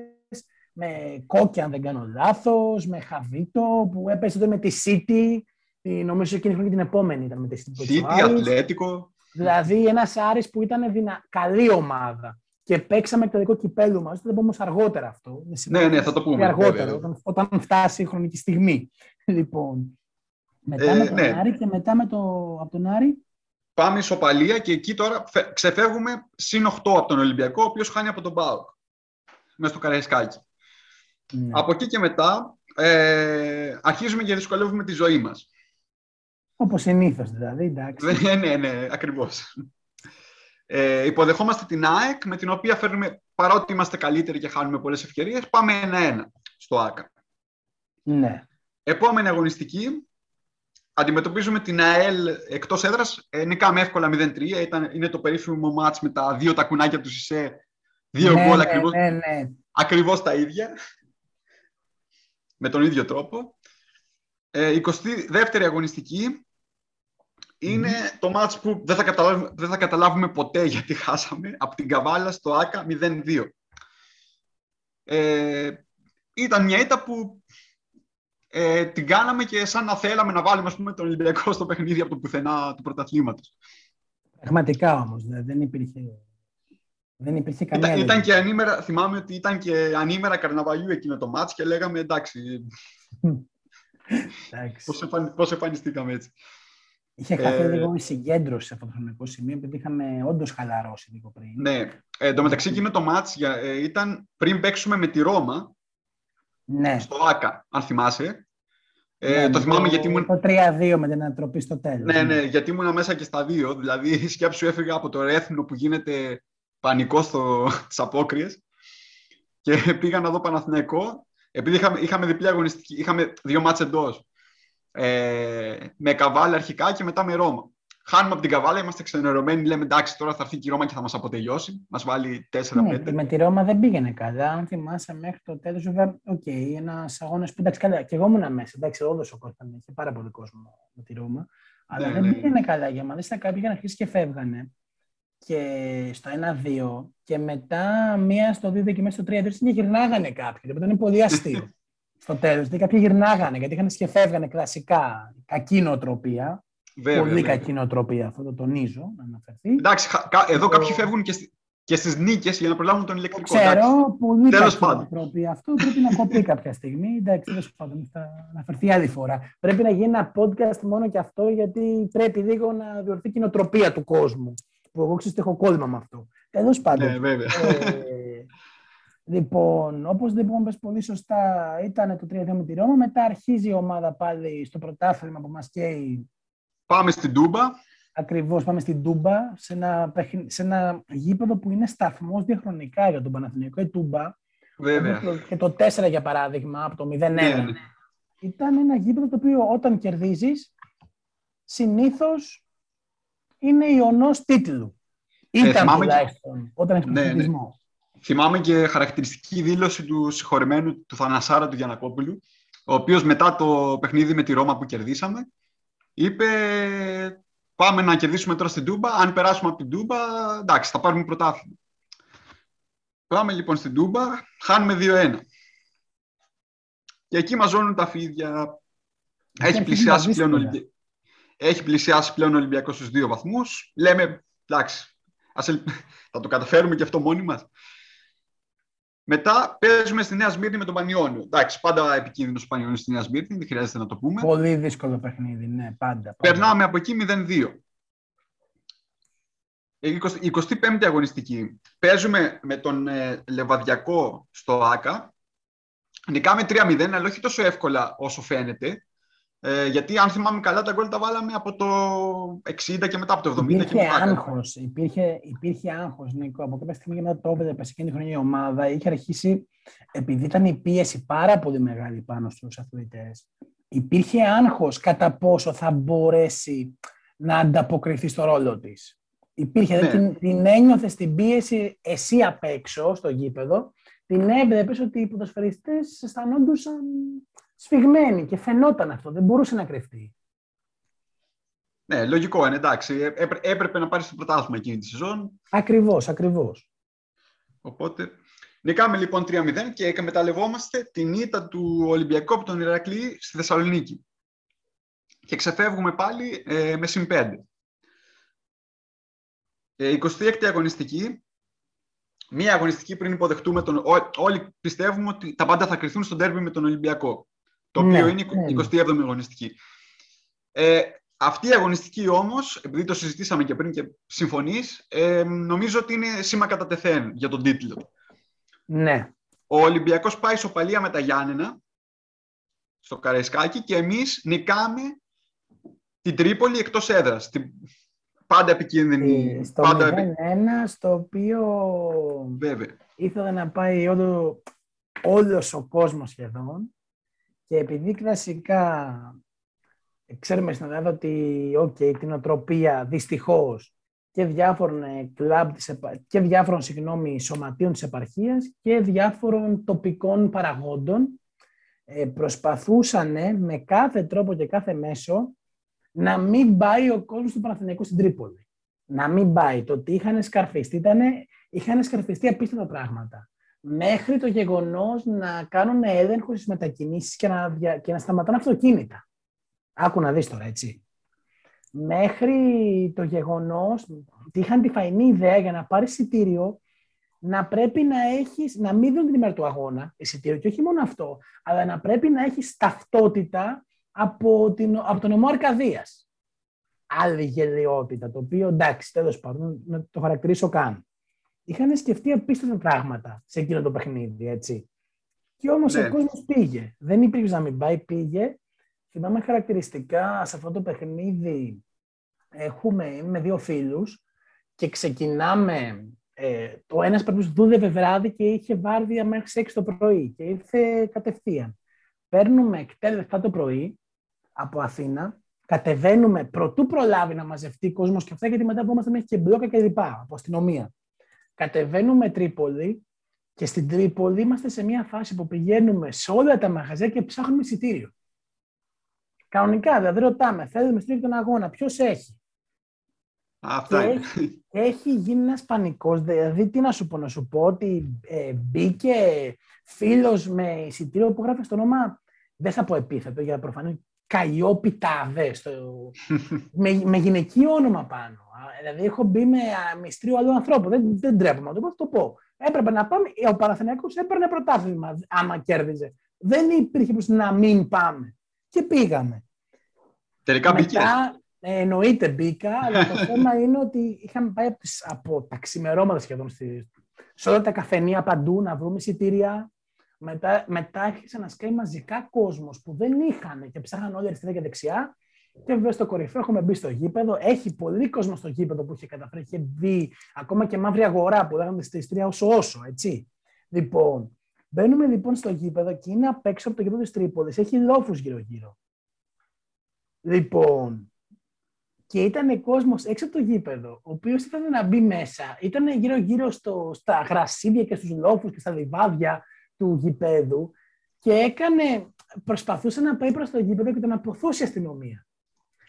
με Κόκκι αν δεν κάνω λάθος, με Χαβίτο που έπαιζε τότε με τη City, τη- νομίζω εκείνη η χρονιά την επόμενη ήταν με τη City. που έτσι ο City, Άρης. Ατλέτικο. Δηλαδή ένας Άρης που ήταν δυνα... καλή ομάδα και παίξαμε και το δικό κυπέλου μας, θα το πούμε όμως αργότερα αυτό. Ναι, ναι, θα το πούμε, Αργότερα, βέβαια. Όταν, όταν φτάσει η χρονική στιγμή. Λοιπόν, μετά Ε, με τον ναι. Άρη και μετά με το, από τον Άρη. Πάμε ισοπαλία και εκεί τώρα φε- ξεφεύγουμε συν 8 από τον Ολυμπιακό, ο οποίος χάνει από τον ΠΑΟΚ. Μέσα στο Καραϊσκάκι. Ναι. Από εκεί και μετά ε, αρχίζουμε και δυσκολεύουμε τη ζωή μας. Όπως συνήθως δηλαδή, εντάξει. <laughs> ναι, ναι, ναι, ακριβώς. Ε, υποδεχόμαστε την ΑΕΚ, με την οποία φέρνουμε, παρότι είμαστε καλύτεροι και χάνουμε πολλές ευκαιρίες, πάμε 1-1 στο ΆΚΑ. ναι. Επόμενη αγωνιστική, αντιμετωπίζουμε την ΑΕΛ εκτός έδρας, ε, νικάμε εύκολα 0-3, ήταν, είναι το περίφημο μάτς με τα δύο τακουνάκια του Σισε, δύο ναι, γκολ ναι, ακριβώς, ναι, ναι. ακριβώς τα ίδια, με τον ίδιο τρόπο. Ε, 22η αγωνιστική. Είναι το μάτς που δεν θα, καταλάβουμε, δεν θα καταλάβουμε ποτέ γιατί χάσαμε. Από την Καβάλα στο ΆΚΑ 0-2. Ε, ήταν μια ήττα που ε, την κάναμε και σαν να θέλαμε να βάλουμε ας πούμε, τον Ολυμπιακό στο παιχνίδι από το πουθενά του πρωταθλήματος. Πραγματικά όμως, δηλαδή, δεν υπήρχε, δεν υπήρχε καμία Ήταν, ήταν λογική. και ανήμερα, θυμάμαι ότι ήταν και ανήμερα καρναβαλιού εκείνο το μάτς και λέγαμε εντάξει, Εντάξει. πώς, εμφανι, πώς εμφανιστήκαμε έτσι. Είχε χαθεί Ε, λίγο η συγκέντρωση σε αυτό το χρονικό σημείο, επειδή είχαμε όντως χαλαρώσει λίγο πριν. Ναι, ε, εν τω μεταξύ εκείνο το μάτς για- ε, ήταν πριν παίξουμε με τη Ρώμα ναι. στο ΆΚΑ, αν θυμάσαι. Ε, Ναι, το με θυμάμαι γιατί ήμουν, Το 3-2 με την ανατροπή στο τέλος. ναι, ναι, γιατί ήμουνα μέσα και στα δύο. Δηλαδή, <laughs> σκέψου έφυγα από το Ρέθνο που γίνεται πανικό στο, <laughs> στις απόκριες και <laughs> πήγα να δω Παναθηναϊκό. Επειδή είχαμε, είχαμε διπλή αγωνιστική, είχαμε δύο μάτς εντός. Ε, με Καβάλα αρχικά και μετά με Ρώμα. Χάνουμε από την Καβάλα, είμαστε ξενερωμένοι. Λέμε εντάξει, τώρα θα έρθει και η Ρώμα και θα μας αποτελειώσει. Μας βάλει 4-5. Ναι, και με τη Ρώμα δεν πήγαινε καλά. Αν θυμάσαι μέχρι το τέλος, βέβαια, οκ, ένας αγώνας που εντάξει, καλά, και εγώ ήμουν μέσα. Εντάξει, όλος ο κόσμος ήταν, είχε πάρα πολύ κόσμο με τη Ρώμα. Αλλά Ναι, δεν ναι. πήγαινε καλά για μας. Στα κάποιοι είχαν αρχίσει και φεύγανε. Και στο 1-2, και μετά μία στο 2 και μέσα στο 3-2 και γυρνάγανε κάποιοι. Λοιπόν, ήταν πολύ αστείο. <laughs> στο τέλος. Δηλαδή κάποιοι γυρνάγανε γιατί είχαν αρχίσει και φεύγανε κλασικά. Κακή νοοτροπία. Βέβαια, πολύ βέβαια. κακή νοοτροπία, αυτό το τονίζω να αναφερθεί. Εντάξει, χα- κα- εδώ Το- κάποιοι φεύγουν και, στι- και στις νίκες για να προλάβουν τον Το ηλεκτρικό. εντάξει. ξέρω, πολύ Τέλος κακή πάντων. νοοτροπία. Αυτό πρέπει να κοπεί κάποια στιγμή. Εντάξει, τέλος πάντων, θα αναφερθεί άλλη φορά. Πρέπει να γίνει ένα podcast μόνο και αυτό, γιατί πρέπει λίγο να διορθεί και η νοοτροπία του κόσμου. Που εγώ ξέρω ότι έχω κόλλημα με αυτό. Τέλος πάντων. Ναι, βέβαια. ε, λοιπόν, όπως λοιπόν πες πολύ σωστά, ήταν το 3-2 με τη Ρώμα. Μετά αρχίζει η ομάδα πάλι στο πρωτάθλημα που μας καίει Πάμε στην Τούμπα. Ακριβώς, πάμε στην Τούμπα, σε ένα, παιχνι- σε ένα γήπεδο που είναι σταθμός διαχρονικά για τον Παναθηναϊκό. Η Τούμπα, Βέβαια. όπως το- και το 4 για παράδειγμα, από το 0-1, Ναι, ναι. ήταν ένα γήπεδο το οποίο όταν κερδίζεις, συνήθως είναι ιονός τίτλου. Ήταν Ε, θυμάμαι και- τουλάχιστον, όταν έχεις Ναι, ναι. πρωταθλητισμό. Θυμάμαι και χαρακτηριστική δήλωση του συγχωρεμένου του Θανασάρα του Γιανακόπουλου, ο οποίος μετά το παιχνίδι με τη Ρώμα που κερδίσαμε, είπε πάμε να κερδίσουμε τώρα στην Τούμπα, αν περάσουμε από την Τούμπα, εντάξει, θα πάρουμε πρωτάθλημα. Πάμε λοιπόν στην Τούμπα, χάνουμε 2-1. Και εκεί μαζώνουν τα φίδια. Έχει αρχίζουν πλησιάσει, τα πλέον δύσκολα. Ολυμπι... Έχει πλησιάσει πλέον ο Ολυμπιακός στους δύο βαθμούς. Λέμε, εντάξει, ας ελ- <laughs> θα το καταφέρουμε και αυτό μόνοι μας. Μετά παίζουμε στη Νέα Σμύρνη με τον Πανιόνιο. Εντάξει, πάντα επικίνδυνος ο Πανιόνιος στη Νέα Σμύρνη, δεν χρειάζεται να το πούμε. Πολύ δύσκολο παιχνίδι, ναι, πάντα. πάντα. Περνάμε από εκεί 0-2. Ε, 20 25η αγωνιστική. Παίζουμε με τον ε, Λεβαδιακό στο ΆΚΑ. Νικάμε 3-0, αλλά όχι τόσο εύκολα όσο φαίνεται. Ε, γιατί αν θυμάμαι καλά, τα γκολ τα βάλαμε από το 60 και μετά από το 70 και Υπήρχε μετά. άγχος, υπήρχε, υπήρχε άγχος, Νίκο. Από κάποια στιγμή και μετά το έβλεπε σε εκείνη τη χρονιά η ομάδα. Είχε αρχίσει, επειδή ήταν η πίεση πάρα πολύ μεγάλη πάνω στους αθλητές, υπήρχε άγχος κατά πόσο θα μπορέσει να ανταποκριθεί στο ρόλο της. Υπήρχε, Ναι. δηλαδή, την, την ένιωθες την πίεση εσύ απ' έξω στο γήπεδο, την έβλεπες ότι οι ποδοσφαιριστές αισθανόντουσαν σφιγμένοι και φαινόταν αυτό, δεν μπορούσε να κρυφτεί. Ναι, λογικό είναι, εντάξει. Έπρε, έπρεπε να πάρεις το πρωτάθλημα εκείνη τη σεζόν. Ακριβώς, ακριβώς. Οπότε. Νικάμε λοιπόν 3-0 και εκμεταλλευόμαστε την ήττα του Ολυμπιακού από τον Ηρακλή στη Θεσσαλονίκη. Και ξεφεύγουμε πάλι ε, με συν 5. Ε, 26η αγωνιστική. Μία αγωνιστική πριν υποδεχτούμε τον. όλοι πιστεύουμε ότι τα πάντα θα κρυθούν στον τέρμι με τον Ολυμπιακό. Το οποίο ναι, είναι η 27η ναι. αγωνιστική. Ε, αυτή η αγωνιστική όμως, επειδή το συζητήσαμε και πριν και συμφωνείς, ε, νομίζω ότι είναι σήμα κατά τεθέν για τον τίτλο. Ναι. Ο Ολυμπιακός πάει ισοπαλία με τα Γιάννενα, στο Καραϊσκάκι, και εμείς νικάμε την Τρίπολη εκτός έδρας. Την πάντα επικίνδυνη. Ε, στο πάντα 0-1, στο οποίο Βέβαια. ήθελα να πάει όλο, όλος ο κόσμος σχεδόν και επειδή κλασικά ξέρουμε στην Ελλάδα ότι okay, την οτροπία δυστυχώς και διάφορων ε, κλαμπ και διάφορων συγγνώμη, σωματείων της επαρχίας και διάφορων τοπικών παραγόντων ε, προσπαθούσαν με κάθε τρόπο και κάθε μέσο να μην πάει ο κόσμος του Παναθηναϊκού στην Τρίπολη. Να μην πάει. Το ότι είχαν σκαρφιστεί, ήταν, είχαν σκαρφιστεί απίστευτα πράγματα. Μέχρι το γεγονός να κάνουν έλεγχο στις μετακινήσεις και να, και να σταματάνε αυτοκίνητα. Άκου να δεις τώρα, έτσι. Μέχρι το γεγονός ότι είχαν τη φαϊνή ιδέα για να πάρει εισιτήριο να πρέπει να έχεις, να μην δουν την ημέρα του αγώνα εισιτήριο και όχι μόνο αυτό, αλλά να πρέπει να έχεις ταυτότητα από, την, από τον νομό Αρκαδίας. Άλλη γελιότητα, το οποίο εντάξει, τέλος πάντων, να το χαρακτηρίσω καν. Είχαν σκεφτεί απίστευτα πράγματα σε εκείνο το παιχνίδι, έτσι. Και όμως ναι. ο κόσμος πήγε. Δεν υπήρχε να μην πάει, πήγε θυμάμαι χαρακτηριστικά σε αυτό το παιχνίδι έχουμε, με δύο φίλους και ξεκινάμε ε, το ένας πρέπει δούλευε βράδυ και είχε βάρδια μέχρι 6 το πρωί και ήρθε κατευθείαν. Παίρνουμε εκτέλεση το πρωί από Αθήνα, κατεβαίνουμε πρωτού προλάβει να μαζευτεί κόσμος και αυτά γιατί μετά είμαστε μέχρι και μπλόκα και λοιπά από αστυνομία. Κατεβαίνουμε Τρίπολη και στην Τρίπολη είμαστε σε μια φάση που πηγαίνουμε σε όλα τα μαγαζιά και ψάχνουμε εισιτήριο. Κανονικά, δηλαδή ρωτάμε, θέλουμε στρίβει τον αγώνα, ποιος έχει; Αυτά και έχει, έχει γίνει ένας πανικός. Δηλαδή, τι να σου πω, να σου πω ότι ε, μπήκε φίλος με εισιτήριο που γράφει στο όνομα. Δεν θα πω επίθετο για προφανώς. Καϊόπι Ταβέ, <laughs> με, με γυναικείο όνομα πάνω. Δηλαδή, έχω μπει με μυστρίο άλλου ανθρώπου. Δεν, δεν τρέπομαι να το το πω. Έπρεπε να πάμε. Ο Παναθηναϊκός έπαιρνε πρωτάθλημα άμα κέρδιζε. Δεν υπήρχε πώ να μην πάμε και πήγαμε. Τελικά μπήκες. Ε, εννοείται μπήκα, αλλά το <laughs> θέμα είναι ότι είχαμε πάει από, τις, από τα ξημερώματα σχεδόν στη, σε όλα τα καφενεία παντού να βρούμε εισιτήρια. Μετά, μετά άρχισε να σκάει μαζικά κόσμος που δεν είχαν και ψάχναν όλοι αριστερά και δεξιά. Και βέβαια στο κορυφαίο έχουμε μπει στο γήπεδο. Έχει πολύ κόσμο στο γήπεδο που είχε καταφέρει. Είχε μπει ακόμα και μαύρη αγορά που λέγαμε στη ιστορία όσο όσο, έτσι. Λοιπόν, Μπαίνουμε λοιπόν στο γήπεδο και είναι απ' έξω από το γήπεδο της Τρίπολης. Έχει λόφους γύρω-γύρω. Λοιπόν, και ήταν κόσμος έξω από το γήπεδο, ο οποίος ήθελε να μπει μέσα. Ήταν γύρω-γύρω στα γρασίδια και στους λόφους και στα λιβάδια του γήπεδου και έκανε, προσπαθούσε να πάει προς το γήπεδο και τον αποθούσε η αστυνομία.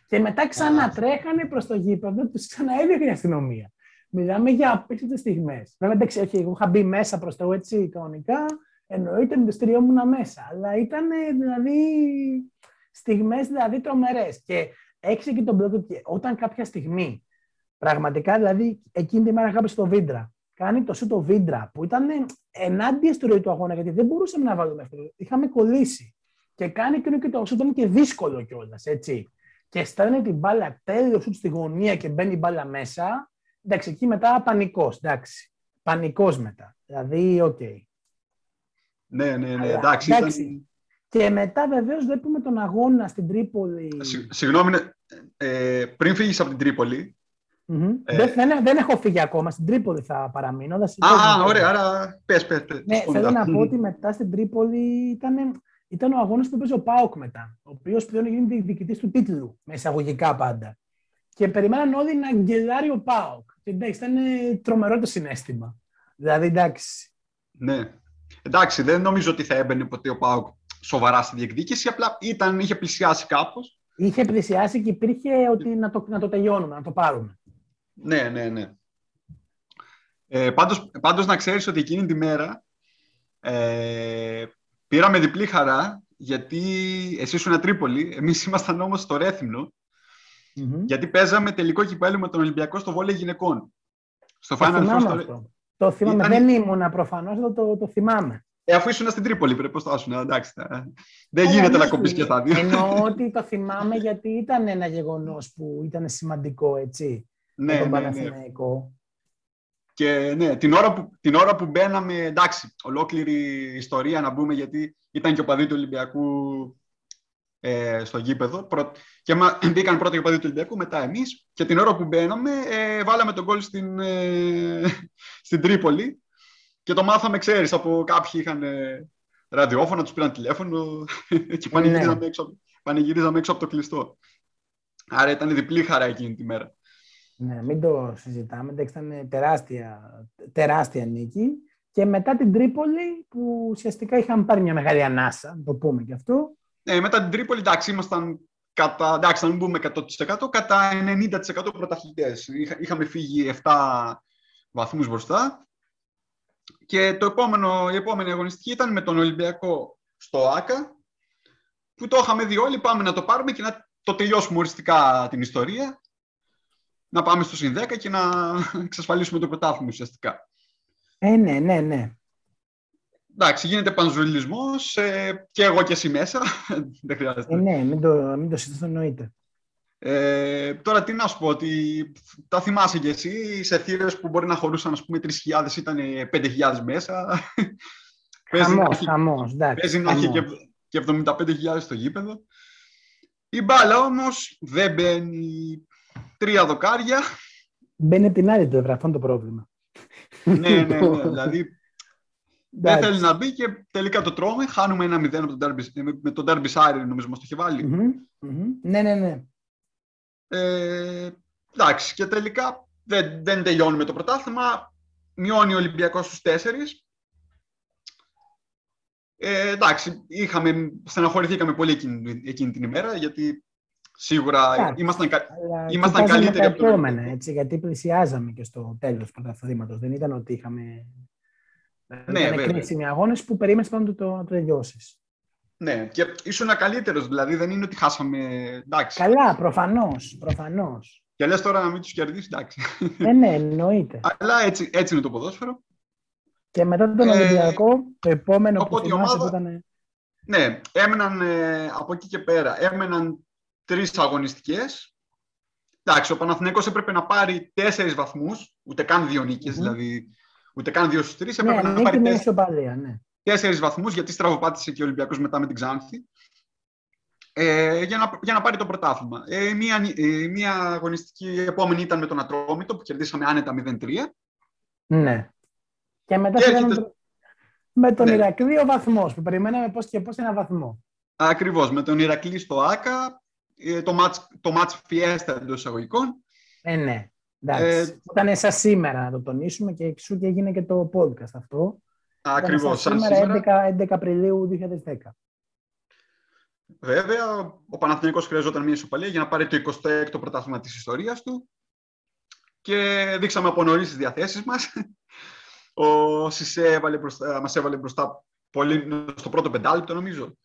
Και μετά ξανατρέχανε προς το γήπεδο, τους ξαναέδιωχε η αστυνομία. Μιλάμε για απίστευτες στιγμές. Βέβαια, εντάξει, όχι, εγώ είχα μπει μέσα προς το έτσι κανονικά. Εννοείται με το στήριό μου μέσα. Αλλά ήταν δηλαδή στιγμές δηλαδή τρομερές. Και έξι και τον μπλοκ όταν κάποια στιγμή πραγματικά δηλαδή εκείνη τη μέρα γράψε το Βίντρα. Κάνει το σου το Βίντρα που ήταν ενάντια στο ροή του αγώνα γιατί δεν μπορούσαμε να βάλουμε αυτό. Είχαμε κολλήσει. Και κάνει εκείνο και το σου ήταν και δύσκολο κιόλας, έτσι. Και στέλνει την μπάλα τέλειο σου στη γωνία και μπαίνει η μπάλα μέσα. Εντάξει, εκεί μετά πανικός. Εντάξει. Πανικός μετά. Δηλαδή, οκ. Okay. Ναι, ναι, ναι. εντάξει, Ήταν... Και μετά βεβαίως βλέπουμε τον αγώνα στην Τρίπολη. συγγνώμη, ναι, ε, πριν φύγεις από την Τρίπολη. Mm-hmm. Ε... δεν, δεν, έχω φύγει ακόμα. Στην Τρίπολη θα παραμείνω. Α, ωραία, άρα πες, πες, πες. Ναι, θέλω να πω ότι μετά στην Τρίπολη ήταν, ήταν ο αγώνας που έπαιζε ο Πάοκ μετά. Ο οποίος πλέον γίνει διοικητή του τίτλου, με εισαγωγικά πάντα. Και περιμέναν όλοι να γκελάρει ο Πάοκ. Και εντάξει, ήταν τρομερό το συνέστημα. Δηλαδή, εντάξει. Ναι. Εντάξει, δεν νομίζω ότι θα έμπαινε ποτέ ο Πάοκ σοβαρά στη διεκδίκηση. Απλά ήταν, είχε πλησιάσει κάπως. Είχε πλησιάσει και υπήρχε ότι να το, να το τελειώνουμε, να το πάρουμε. Ναι, ναι, ναι. Ε, πάντως, πάντως να ξέρεις ότι εκείνη τη μέρα ε, πήραμε διπλή χαρά γιατί εσύ ήσουν Τρίπολη, εμείς ήμασταν όμως στο ρεθυμνο γιατί παίζαμε τελικό κυπέλο με τον Ολυμπιακό στο βόλεϊ γυναικών. Στο το Final θυμάμαι Four στο- αυτό. Το θυμάμαι. Ήταν- Δεν ήμουνα προφανώς, αλλά το, το θυμάμαι. Ε, αφού ήσουν στην Τρίπολη, πρέπει να στάσουν. Εντάξει. ε. Δεν Αλλά γίνεται ναι, να κοπείς και στα δύο. Εννοώ <laughs> ότι το θυμάμαι γιατί ήταν ένα γεγονός που ήταν σημαντικό, έτσι, ναι, για τον ναι, ναι. Παναθηναϊκό. Και ναι, την ώρα, που, την ώρα που μπαίναμε, εντάξει, ολόκληρη ιστορία να μπούμε, γιατί ήταν και ο παδί του Ολυμπιακού ε, στο γήπεδο. Πρω- Και μα, <clears throat> μπήκαν πρώτα οι οπαδοί του Ολυμπιακού, μετά εμείς. Και την ώρα που μπαίναμε, ε, βάλαμε τον γκολ στην, ε, <laughs> στην Τρίπολη. Και το μάθαμε, ξέρεις, από κάποιοι είχαν ε, ραδιόφωνα, τους πήραν τηλέφωνο <laughs> και πανηγυρίζαμε, έξω, από- πανηγυρίζαμε έξω από το κλειστό. Άρα ήταν διπλή χαρά εκείνη τη μέρα. Ναι, μην το συζητάμε. Εντάξει, ήταν τεράστια, τεράστια νίκη. Και μετά την Τρίπολη, που ουσιαστικά είχαμε πάρει μια μεγάλη ανάσα, να το πούμε και αυτό. Ναι, μετά την Τρίπολη, εντάξει, ήμασταν κατά, εντάξει, να μην πούμε 100%, κατά 90% πρωταθλητές. Είχα, είχαμε φύγει 7 βαθμούς μπροστά. Και το επόμενο, η επόμενη αγωνιστική ήταν με τον Ολυμπιακό στο ΆΚΑ, που το είχαμε δει όλοι, πάμε να το πάρουμε και να το τελειώσουμε οριστικά την ιστορία. Να πάμε στο συν 10 και να εξασφαλίσουμε το πρωτάθλημα ουσιαστικά. Ε, ναι, ναι, ναι. Εντάξει, γίνεται πανζουλισμός ε, και εγώ και εσύ μέσα. <laughs> Δεν χρειάζεται. Ε, ναι, μην το, μην το συζητήσω, εννοείται. Ε, τώρα τι να σου πω, ότι τα θυμάσαι κι εσύ, σε θύρες που μπορεί να χωρούσαν ας πούμε 3.000 ήταν 5.000 μέσα. <laughs> Παίζει να Χαμός, έχει- χαμός, εντάξει. Παίζει να έχει και, χαμός. και 75.000 στο γήπεδο. Η μπάλα όμως δεν μπαίνει τρία δοκάρια. Μπαίνει από την άλλη πλευρά, αυτό είναι το πρόβλημα. ναι, ναι, ναι. Δηλαδή δεν Εντάξει. θέλει να μπει και τελικά το τρώμε. Χάνουμε ένα 0 από τον Derby, με- με τον Derby Sire, νομίζω μας το είχε βάλει. Μμμ, μμμ. Ναι, ναι, ναι. Ε, εντάξει, και τελικά δεν, δεν τελειώνει με το πρωτάθλημα. Μειώνει ο Ολυμπιακός στους τέσσερις. Ε, εντάξει, είχαμε, στεναχωρηθήκαμε πολύ εκείνη, εκείνη την ημέρα, γιατί σίγουρα Εντάξει. ήμασταν, κα- Αλλά Ήμασταν κοιτάζαμε καλύτεροι τα από τον επόμενα, Ολυμπιακό. έτσι, γιατί πλησιάζαμε και στο τέλος του πρωταθλήματος. Δεν ήταν ότι είχαμε... Ναι, ήταν βέβαια. κρίσιμοι αγώνες που περίμενες πάνω να το, να το τελειώσεις. Ναι, και ήσουν καλύτερος, δηλαδή δεν είναι ότι χάσαμε. Εντάξει. Καλά, προφανώς, προφανώς. Και λες τώρα να μην τους κερδίσεις, εντάξει. ε, ναι, εννοείται. Αλλά έτσι, έτσι είναι το ποδόσφαιρο. Και μετά τον Ε, Ολυμπιακό, το επόμενο που οπότε η θυμάσαι ομάδα- που ήταν... Ναι, έμεναν ε, από εκεί και πέρα, έμεναν τρεις αγωνιστικές. Εντάξει, ο Παναθηναίκος έπρεπε να πάρει τέσσερις βαθμούς, ούτε καν δύο νίκες, Μμμ. δηλαδή ούτε καν δύο στους τρεις, έπρεπε Ναι, να νίκη πάρει με τέσσερις, ισοπαλία, ναι. τέσσερις βαθμούς, γιατί στραβοπάτησε και ο Ολυμπιακός μετά με την Ξάνθη, ε, για, να, για να πάρει το πρωτάθλημα. Ε, μία, νι- ε, μία αγωνιστική η επόμενη ήταν με τον Ατρόμητο, που κερδίσαμε άνετα 0-3. Ναι. Και μετά Και φύγαμε έρχεται- το- με τον Ναι. Ηρακλή ο βαθμός, που περιμέναμε πώς και πώς ένα βαθμό. Ακριβώς, με τον Ηρακλή στο ΆΚΑ, ε, το match, το match fiesta εντός εισαγωγικών. Ε, ναι. Εντάξει. Ε, Ήταν σαν σήμερα να το τονίσουμε και εξού και έγινε και το podcast αυτό. Ήταν Ακριβώς, σαν σήμερα, σήμερα. 11, 11 Απριλίου 2010. Βέβαια, ο Παναθηναϊκός χρειαζόταν μια ισοπαλία για να πάρει το 26ο πρωτάθλημα της ιστορίας του και δείξαμε από νωρίς τις διαθέσεις μας. Ο Σισε έβαλε μπροστά, μας έβαλε μπροστά πολύ, στο πρώτο πεντάλεπτο νομίζω.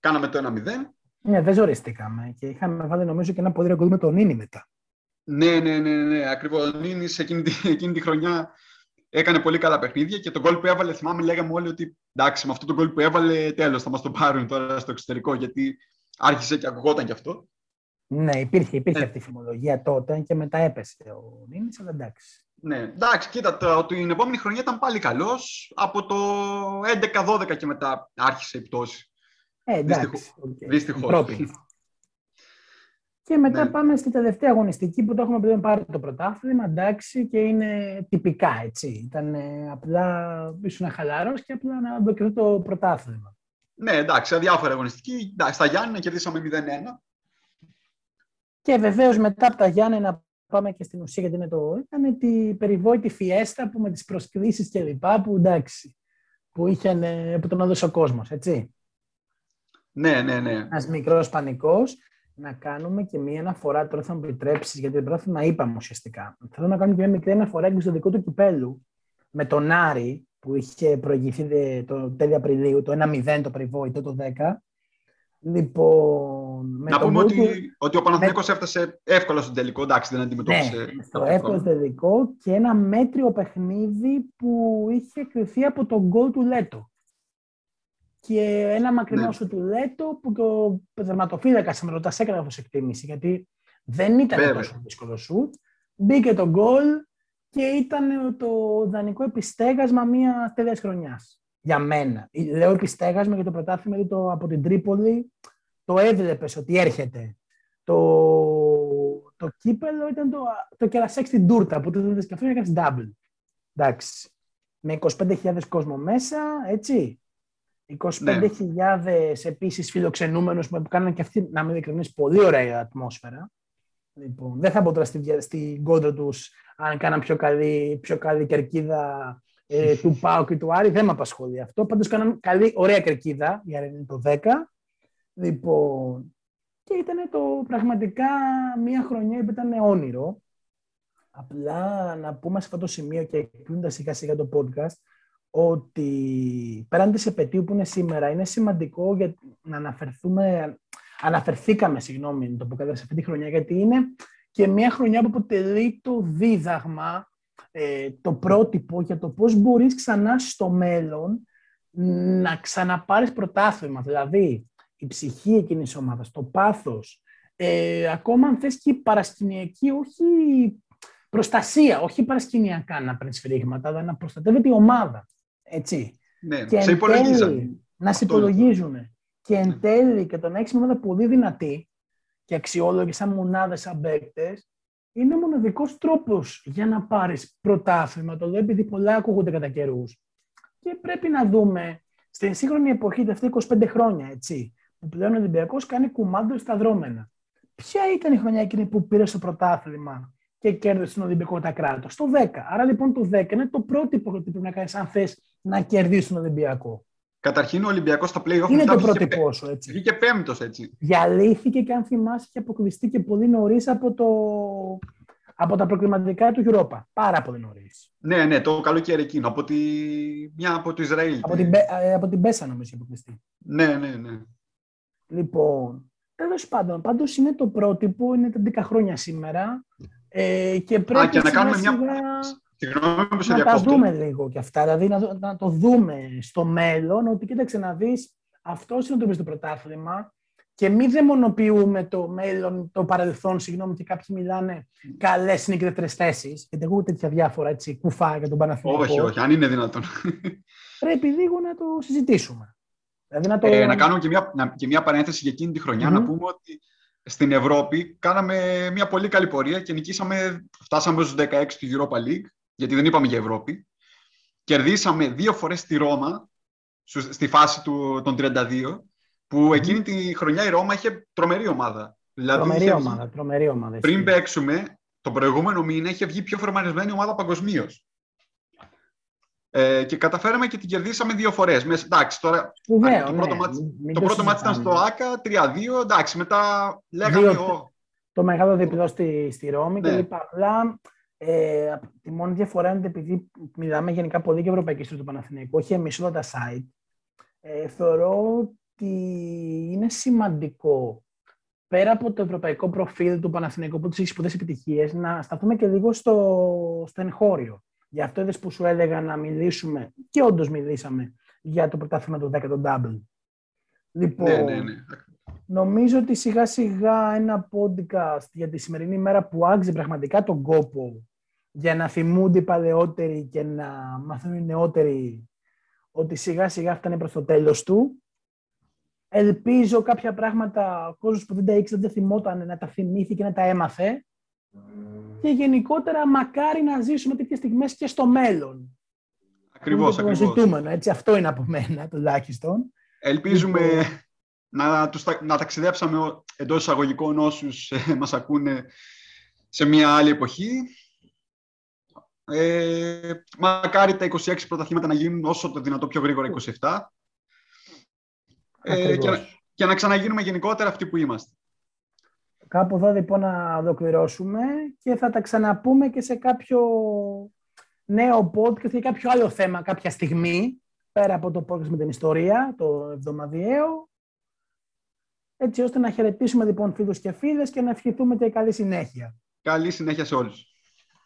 Κάναμε το 1-0. Ναι, δεν ζοριστήκαμε και είχαμε βάλει νομίζω και ένα πολύ ρεκόρ με τον Νίνη μετά. Ναι, ναι, ναι, ναι, ακριβώς. Ο Νίνης εκείνη, τη- <laughs> εκείνη τη χρονιά έκανε πολύ καλά παιχνίδια και τον γκολ που έβαλε, θυμάμαι, λέγαμε όλοι ότι εντάξει, με αυτό το γκολ που έβαλε, τέλος, θα μας το πάρουν τώρα στο εξωτερικό, γιατί άρχισε και ακουγόταν κι αυτό. Ναι, υπήρχε, υπήρχε Ναι. αυτή η φημολογία τότε και μετά έπεσε ο Νίνης, αλλά εντάξει. Ναι, εντάξει, κοίτα, το, την επόμενη χρονιά ήταν πάλι καλός. Από το 11-12 και μετά άρχισε η πτώση. Ε, εντάξει. Δυστυχώς. οκ. Δυστυχώς. Πρόπη. Και μετά Ναι. πάμε στη τελευταία αγωνιστική που το έχουμε πλέον πάρει το πρωτάθλημα, εντάξει, και είναι τυπικά, έτσι. Ήταν ε, απλά ήσουν χαλαρός και απλά να δοκιμάσει το πρωτάθλημα. Ναι, εντάξει, αδιάφορα αγωνιστική. Εντάξει, στα Γιάννενα κερδίσαμε 0-1. Και βεβαίως μετά από τα Γιάννενα πάμε και στην ουσία γιατί είναι το. ήταν τη περιβόητη φιέστα που με τις προσκλήσεις και λοιπά που εντάξει. Που, είχαν, ε, που τον έδωσε ο κόσμος, έτσι. Ναι, ναι, ναι. Ένας μικρός πανικός. να κάνουμε και μία αναφορά, τώρα θα μου επιτρέψεις, γιατί το πρωτάθλημα είπαμε ουσιαστικά. Θέλω να κάνουμε και μία μικρή αναφορά και στο δικό του κυπέλου με τον Άρη, που είχε προηγηθεί το τέλειο Απριλίου, το 1-0 το περιβόητο, το 10. Λοιπόν, με να πούμε ότι, ότι ο Παναθηναϊκός με... έφτασε εύκολα στο τελικό, εντάξει, δεν αντιμετώπισε. Ναι, στο εύκολο τελικό και ένα μέτριο παιχνίδι που είχε κρυθεί από τον γκολ του Λέτο. Και ένα μακρινό ναι. σου του Λέτο που το δερματοφύλακας με ρωτάς έκανε αυτό εκτίμηση, γιατί δεν ήταν Βέβαια. τόσο δύσκολο σουτ. Μπήκε το γκολ και ήταν το δανεικό επιστέγασμα μια τέλειας χρονιάς. Για μένα. Λέω επιστέγασμα για το πρωτάθλημα, γιατί το, από την Τρίπολη το έβλεπες ότι έρχεται. Το, το κύπελο ήταν το, το κερασέκ στην τούρτα που το δίνετε και αυτό και έκανε double. Εντάξει. Με 25.000 κόσμο μέσα, έτσι. 25.000 ναι. επίσης φιλοξενούμενους που κάνανε και αυτοί, να μην ειλικρινεί, πολύ ωραία ατμόσφαιρα. Λοιπόν, δεν θα μπω τώρα στην στη κόντρα τους αν κάναν πιο καλή, πιο καλή κερκίδα ε, του Πάου και του Άρη. Δεν με απασχολεί αυτό. Πάντως κάναν καλή, ωραία κερκίδα για το 10. Λοιπόν, και ήταν το πραγματικά μια χρονιά που ήταν όνειρο. Απλά να πούμε σε αυτό το σημείο και κλείνοντας σιγά σιγά το podcast, ότι πέραν της επαιτίου που είναι σήμερα, είναι σημαντικό για να αναφερθούμε, αναφερθήκαμε, συγγνώμη, το πω σε αυτή τη χρονιά, γιατί είναι και μια χρονιά που αποτελεί το δίδαγμα, ε, το πρότυπο για το πώς μπορείς ξανά στο μέλλον να ξαναπάρεις πρωτάθλημα. Δηλαδή, η ψυχή εκείνης της ομάδας, το πάθος, ε, ακόμα αν θες και η παρασκηνιακή, όχι προστασία, όχι παρασκηνιακά να παίρνεις φρίγματα, αλλά να προστατεύεται η ομάδα. Έτσι. Ναι, και σε υπολογίζουν. Να σε υπολογίζουν. Και εν ναι. τέλει και το να έχεις μια ομάδα πολύ δυνατή και αξιόλογη σαν μονάδες, σαν παίκτες, είναι ο μοναδικό τρόπος για να πάρεις πρωτάθλημα. Το λέω επειδή πολλά ακούγονται κατά καιρούς. Και πρέπει να δούμε στην σύγχρονη εποχή, τα 25 χρόνια, έτσι, που πλέον ο Ολυμπιακός κάνει κουμάντο στα δρόμενα. Ποια ήταν η χρονιά εκείνη που πήρε το πρωτάθλημα και κέρδισε τον Ολυμπιακό τα κράτος; Το 10. Άρα λοιπόν το 10 είναι το πρότυπο που πρέπει να κάνεις αν θες να κερδίσει τον Ολυμπιακό. Καταρχήν ο Ολυμπιακός στα play-off είναι το πρότυπό σου. Έτσι. Βγήκε πέμπτος έτσι. Διαλύθηκε και αν θυμάσαι είχε αποκλειστεί και πολύ νωρίς από, το... από τα προκριματικά του Europa. Πάρα πολύ νωρίς. Ναι, ναι, το καλοκαίρι εκείνο. Από τη... Μια από το Ισραήλ. Από την, ε, από την Πέσα νομίζω είχε αποκλειστεί. Ναι, ναι, ναι. Λοιπόν, τέλος πάντων, πάντως είναι το πρότυπο, είναι τα 10 χρόνια σήμερα. Ε, και πρέπει Α, και να κάνουμε μια... Συγγνώμη να τα δούμε λίγο κι αυτά, δηλαδή να, να, το δούμε στο μέλλον, ότι κοίταξε να δεις, αυτό είναι το στο πρωτάθλημα και μην δαιμονοποιούμε το μέλλον, το παρελθόν, συγγνώμη, και κάποιοι μιλάνε καλές νικητέ θέσεις. Γιατί εγώ τέτοια διάφορα έτσι, κουφά για τον Παναθηναϊκό. Όχι, όχι, αν είναι δυνατόν. Πρέπει λίγο να το συζητήσουμε. Δηλαδή να, το... ε, να κάνω και μια, και μια παρένθεση για εκείνη τη χρονιά, mm-hmm. να πούμε ότι στην Ευρώπη κάναμε μια πολύ καλή πορεία και νικήσαμε, φτάσαμε στους 16 του Europa League, γιατί δεν είπαμε για Ευρώπη. Κερδίσαμε δύο φορές τη Ρώμα, στη φάση του, των 32, που εκείνη τη χρονιά η Ρώμα είχε τρομερή ομάδα. Δηλαδή, τρομερή ομάδα, τρομερή ομάδα. Πριν παίξουμε, το προηγούμενο μήνα είχε βγει πιο φορμαρισμένη ομάδα παγκοσμίως. Ε, και καταφέραμε και την κερδίσαμε δύο φορές. Εντάξει, τώρα Βεβαίω, το ναι, πρώτο, μάτς, το πρώτο μάτς ήταν στο ΑΚΑ, 3-2. Εντάξει, μετά λέγαμε. Δύο, το μεγάλο διπλό στη, στη Ρώμη ναι. και λοιπά. Απλά ε, τη μόνη διαφορά είναι επειδή μιλάμε γενικά πολύ για ευρωπαϊκή ιστορία του Παναθηναϊκού, όχι εμείς όλα τα site. Ε, θεωρώ ότι είναι σημαντικό πέρα από το ευρωπαϊκό προφίλ του Παναθηναϊκού που τους έχεις σπουδαίε επιτυχίες, να σταθούμε και λίγο στο, στο εγχώριο. Γι' αυτό είδες που σου έλεγα να μιλήσουμε, και όντως μιλήσαμε, για το πρωτάθλημα του 10 το Double. Λοιπόν, ναι, ναι, ναι. νομίζω ότι σιγά σιγά ένα podcast για τη σημερινή μέρα που άξιζε πραγματικά τον κόπο για να θυμούνται οι παλαιότεροι και να μαθαίνουν οι νεότεροι ότι σιγά σιγά φτάνει προς το τέλος του. Ελπίζω κάποια πράγματα ο κόσμος που δεν τα ήξερε, δεν θυμόταν να τα θυμήθηκε και να τα έμαθε και γενικότερα μακάρι να ζήσουμε τέτοιες στιγμές και στο μέλλον. Ακριβώς, το ακριβώς. Ζητούμενο, έτσι, αυτό είναι από μένα τουλάχιστον. Ελπίζουμε λοιπόν... να, τους, να ταξιδέψαμε εντός εισαγωγικών όσους ε, μας ακούνε σε μια άλλη εποχή. Ε, μακάρι τα 26 πρωταθλήματα να γίνουν όσο το δυνατό πιο γρήγορα 27. Ε, και, και να ξαναγίνουμε γενικότερα αυτοί που είμαστε. Κάπου εδώ λοιπόν να ολοκληρώσουμε και θα τα ξαναπούμε και σε κάποιο νέο podcast ή κάποιο άλλο θέμα κάποια στιγμή, πέρα από το podcast με την ιστορία, το εβδομαδιαίο, έτσι ώστε να χαιρετήσουμε λοιπόν φίλους και φίλες και να ευχηθούμε και καλή συνέχεια. Καλή συνέχεια σε όλους.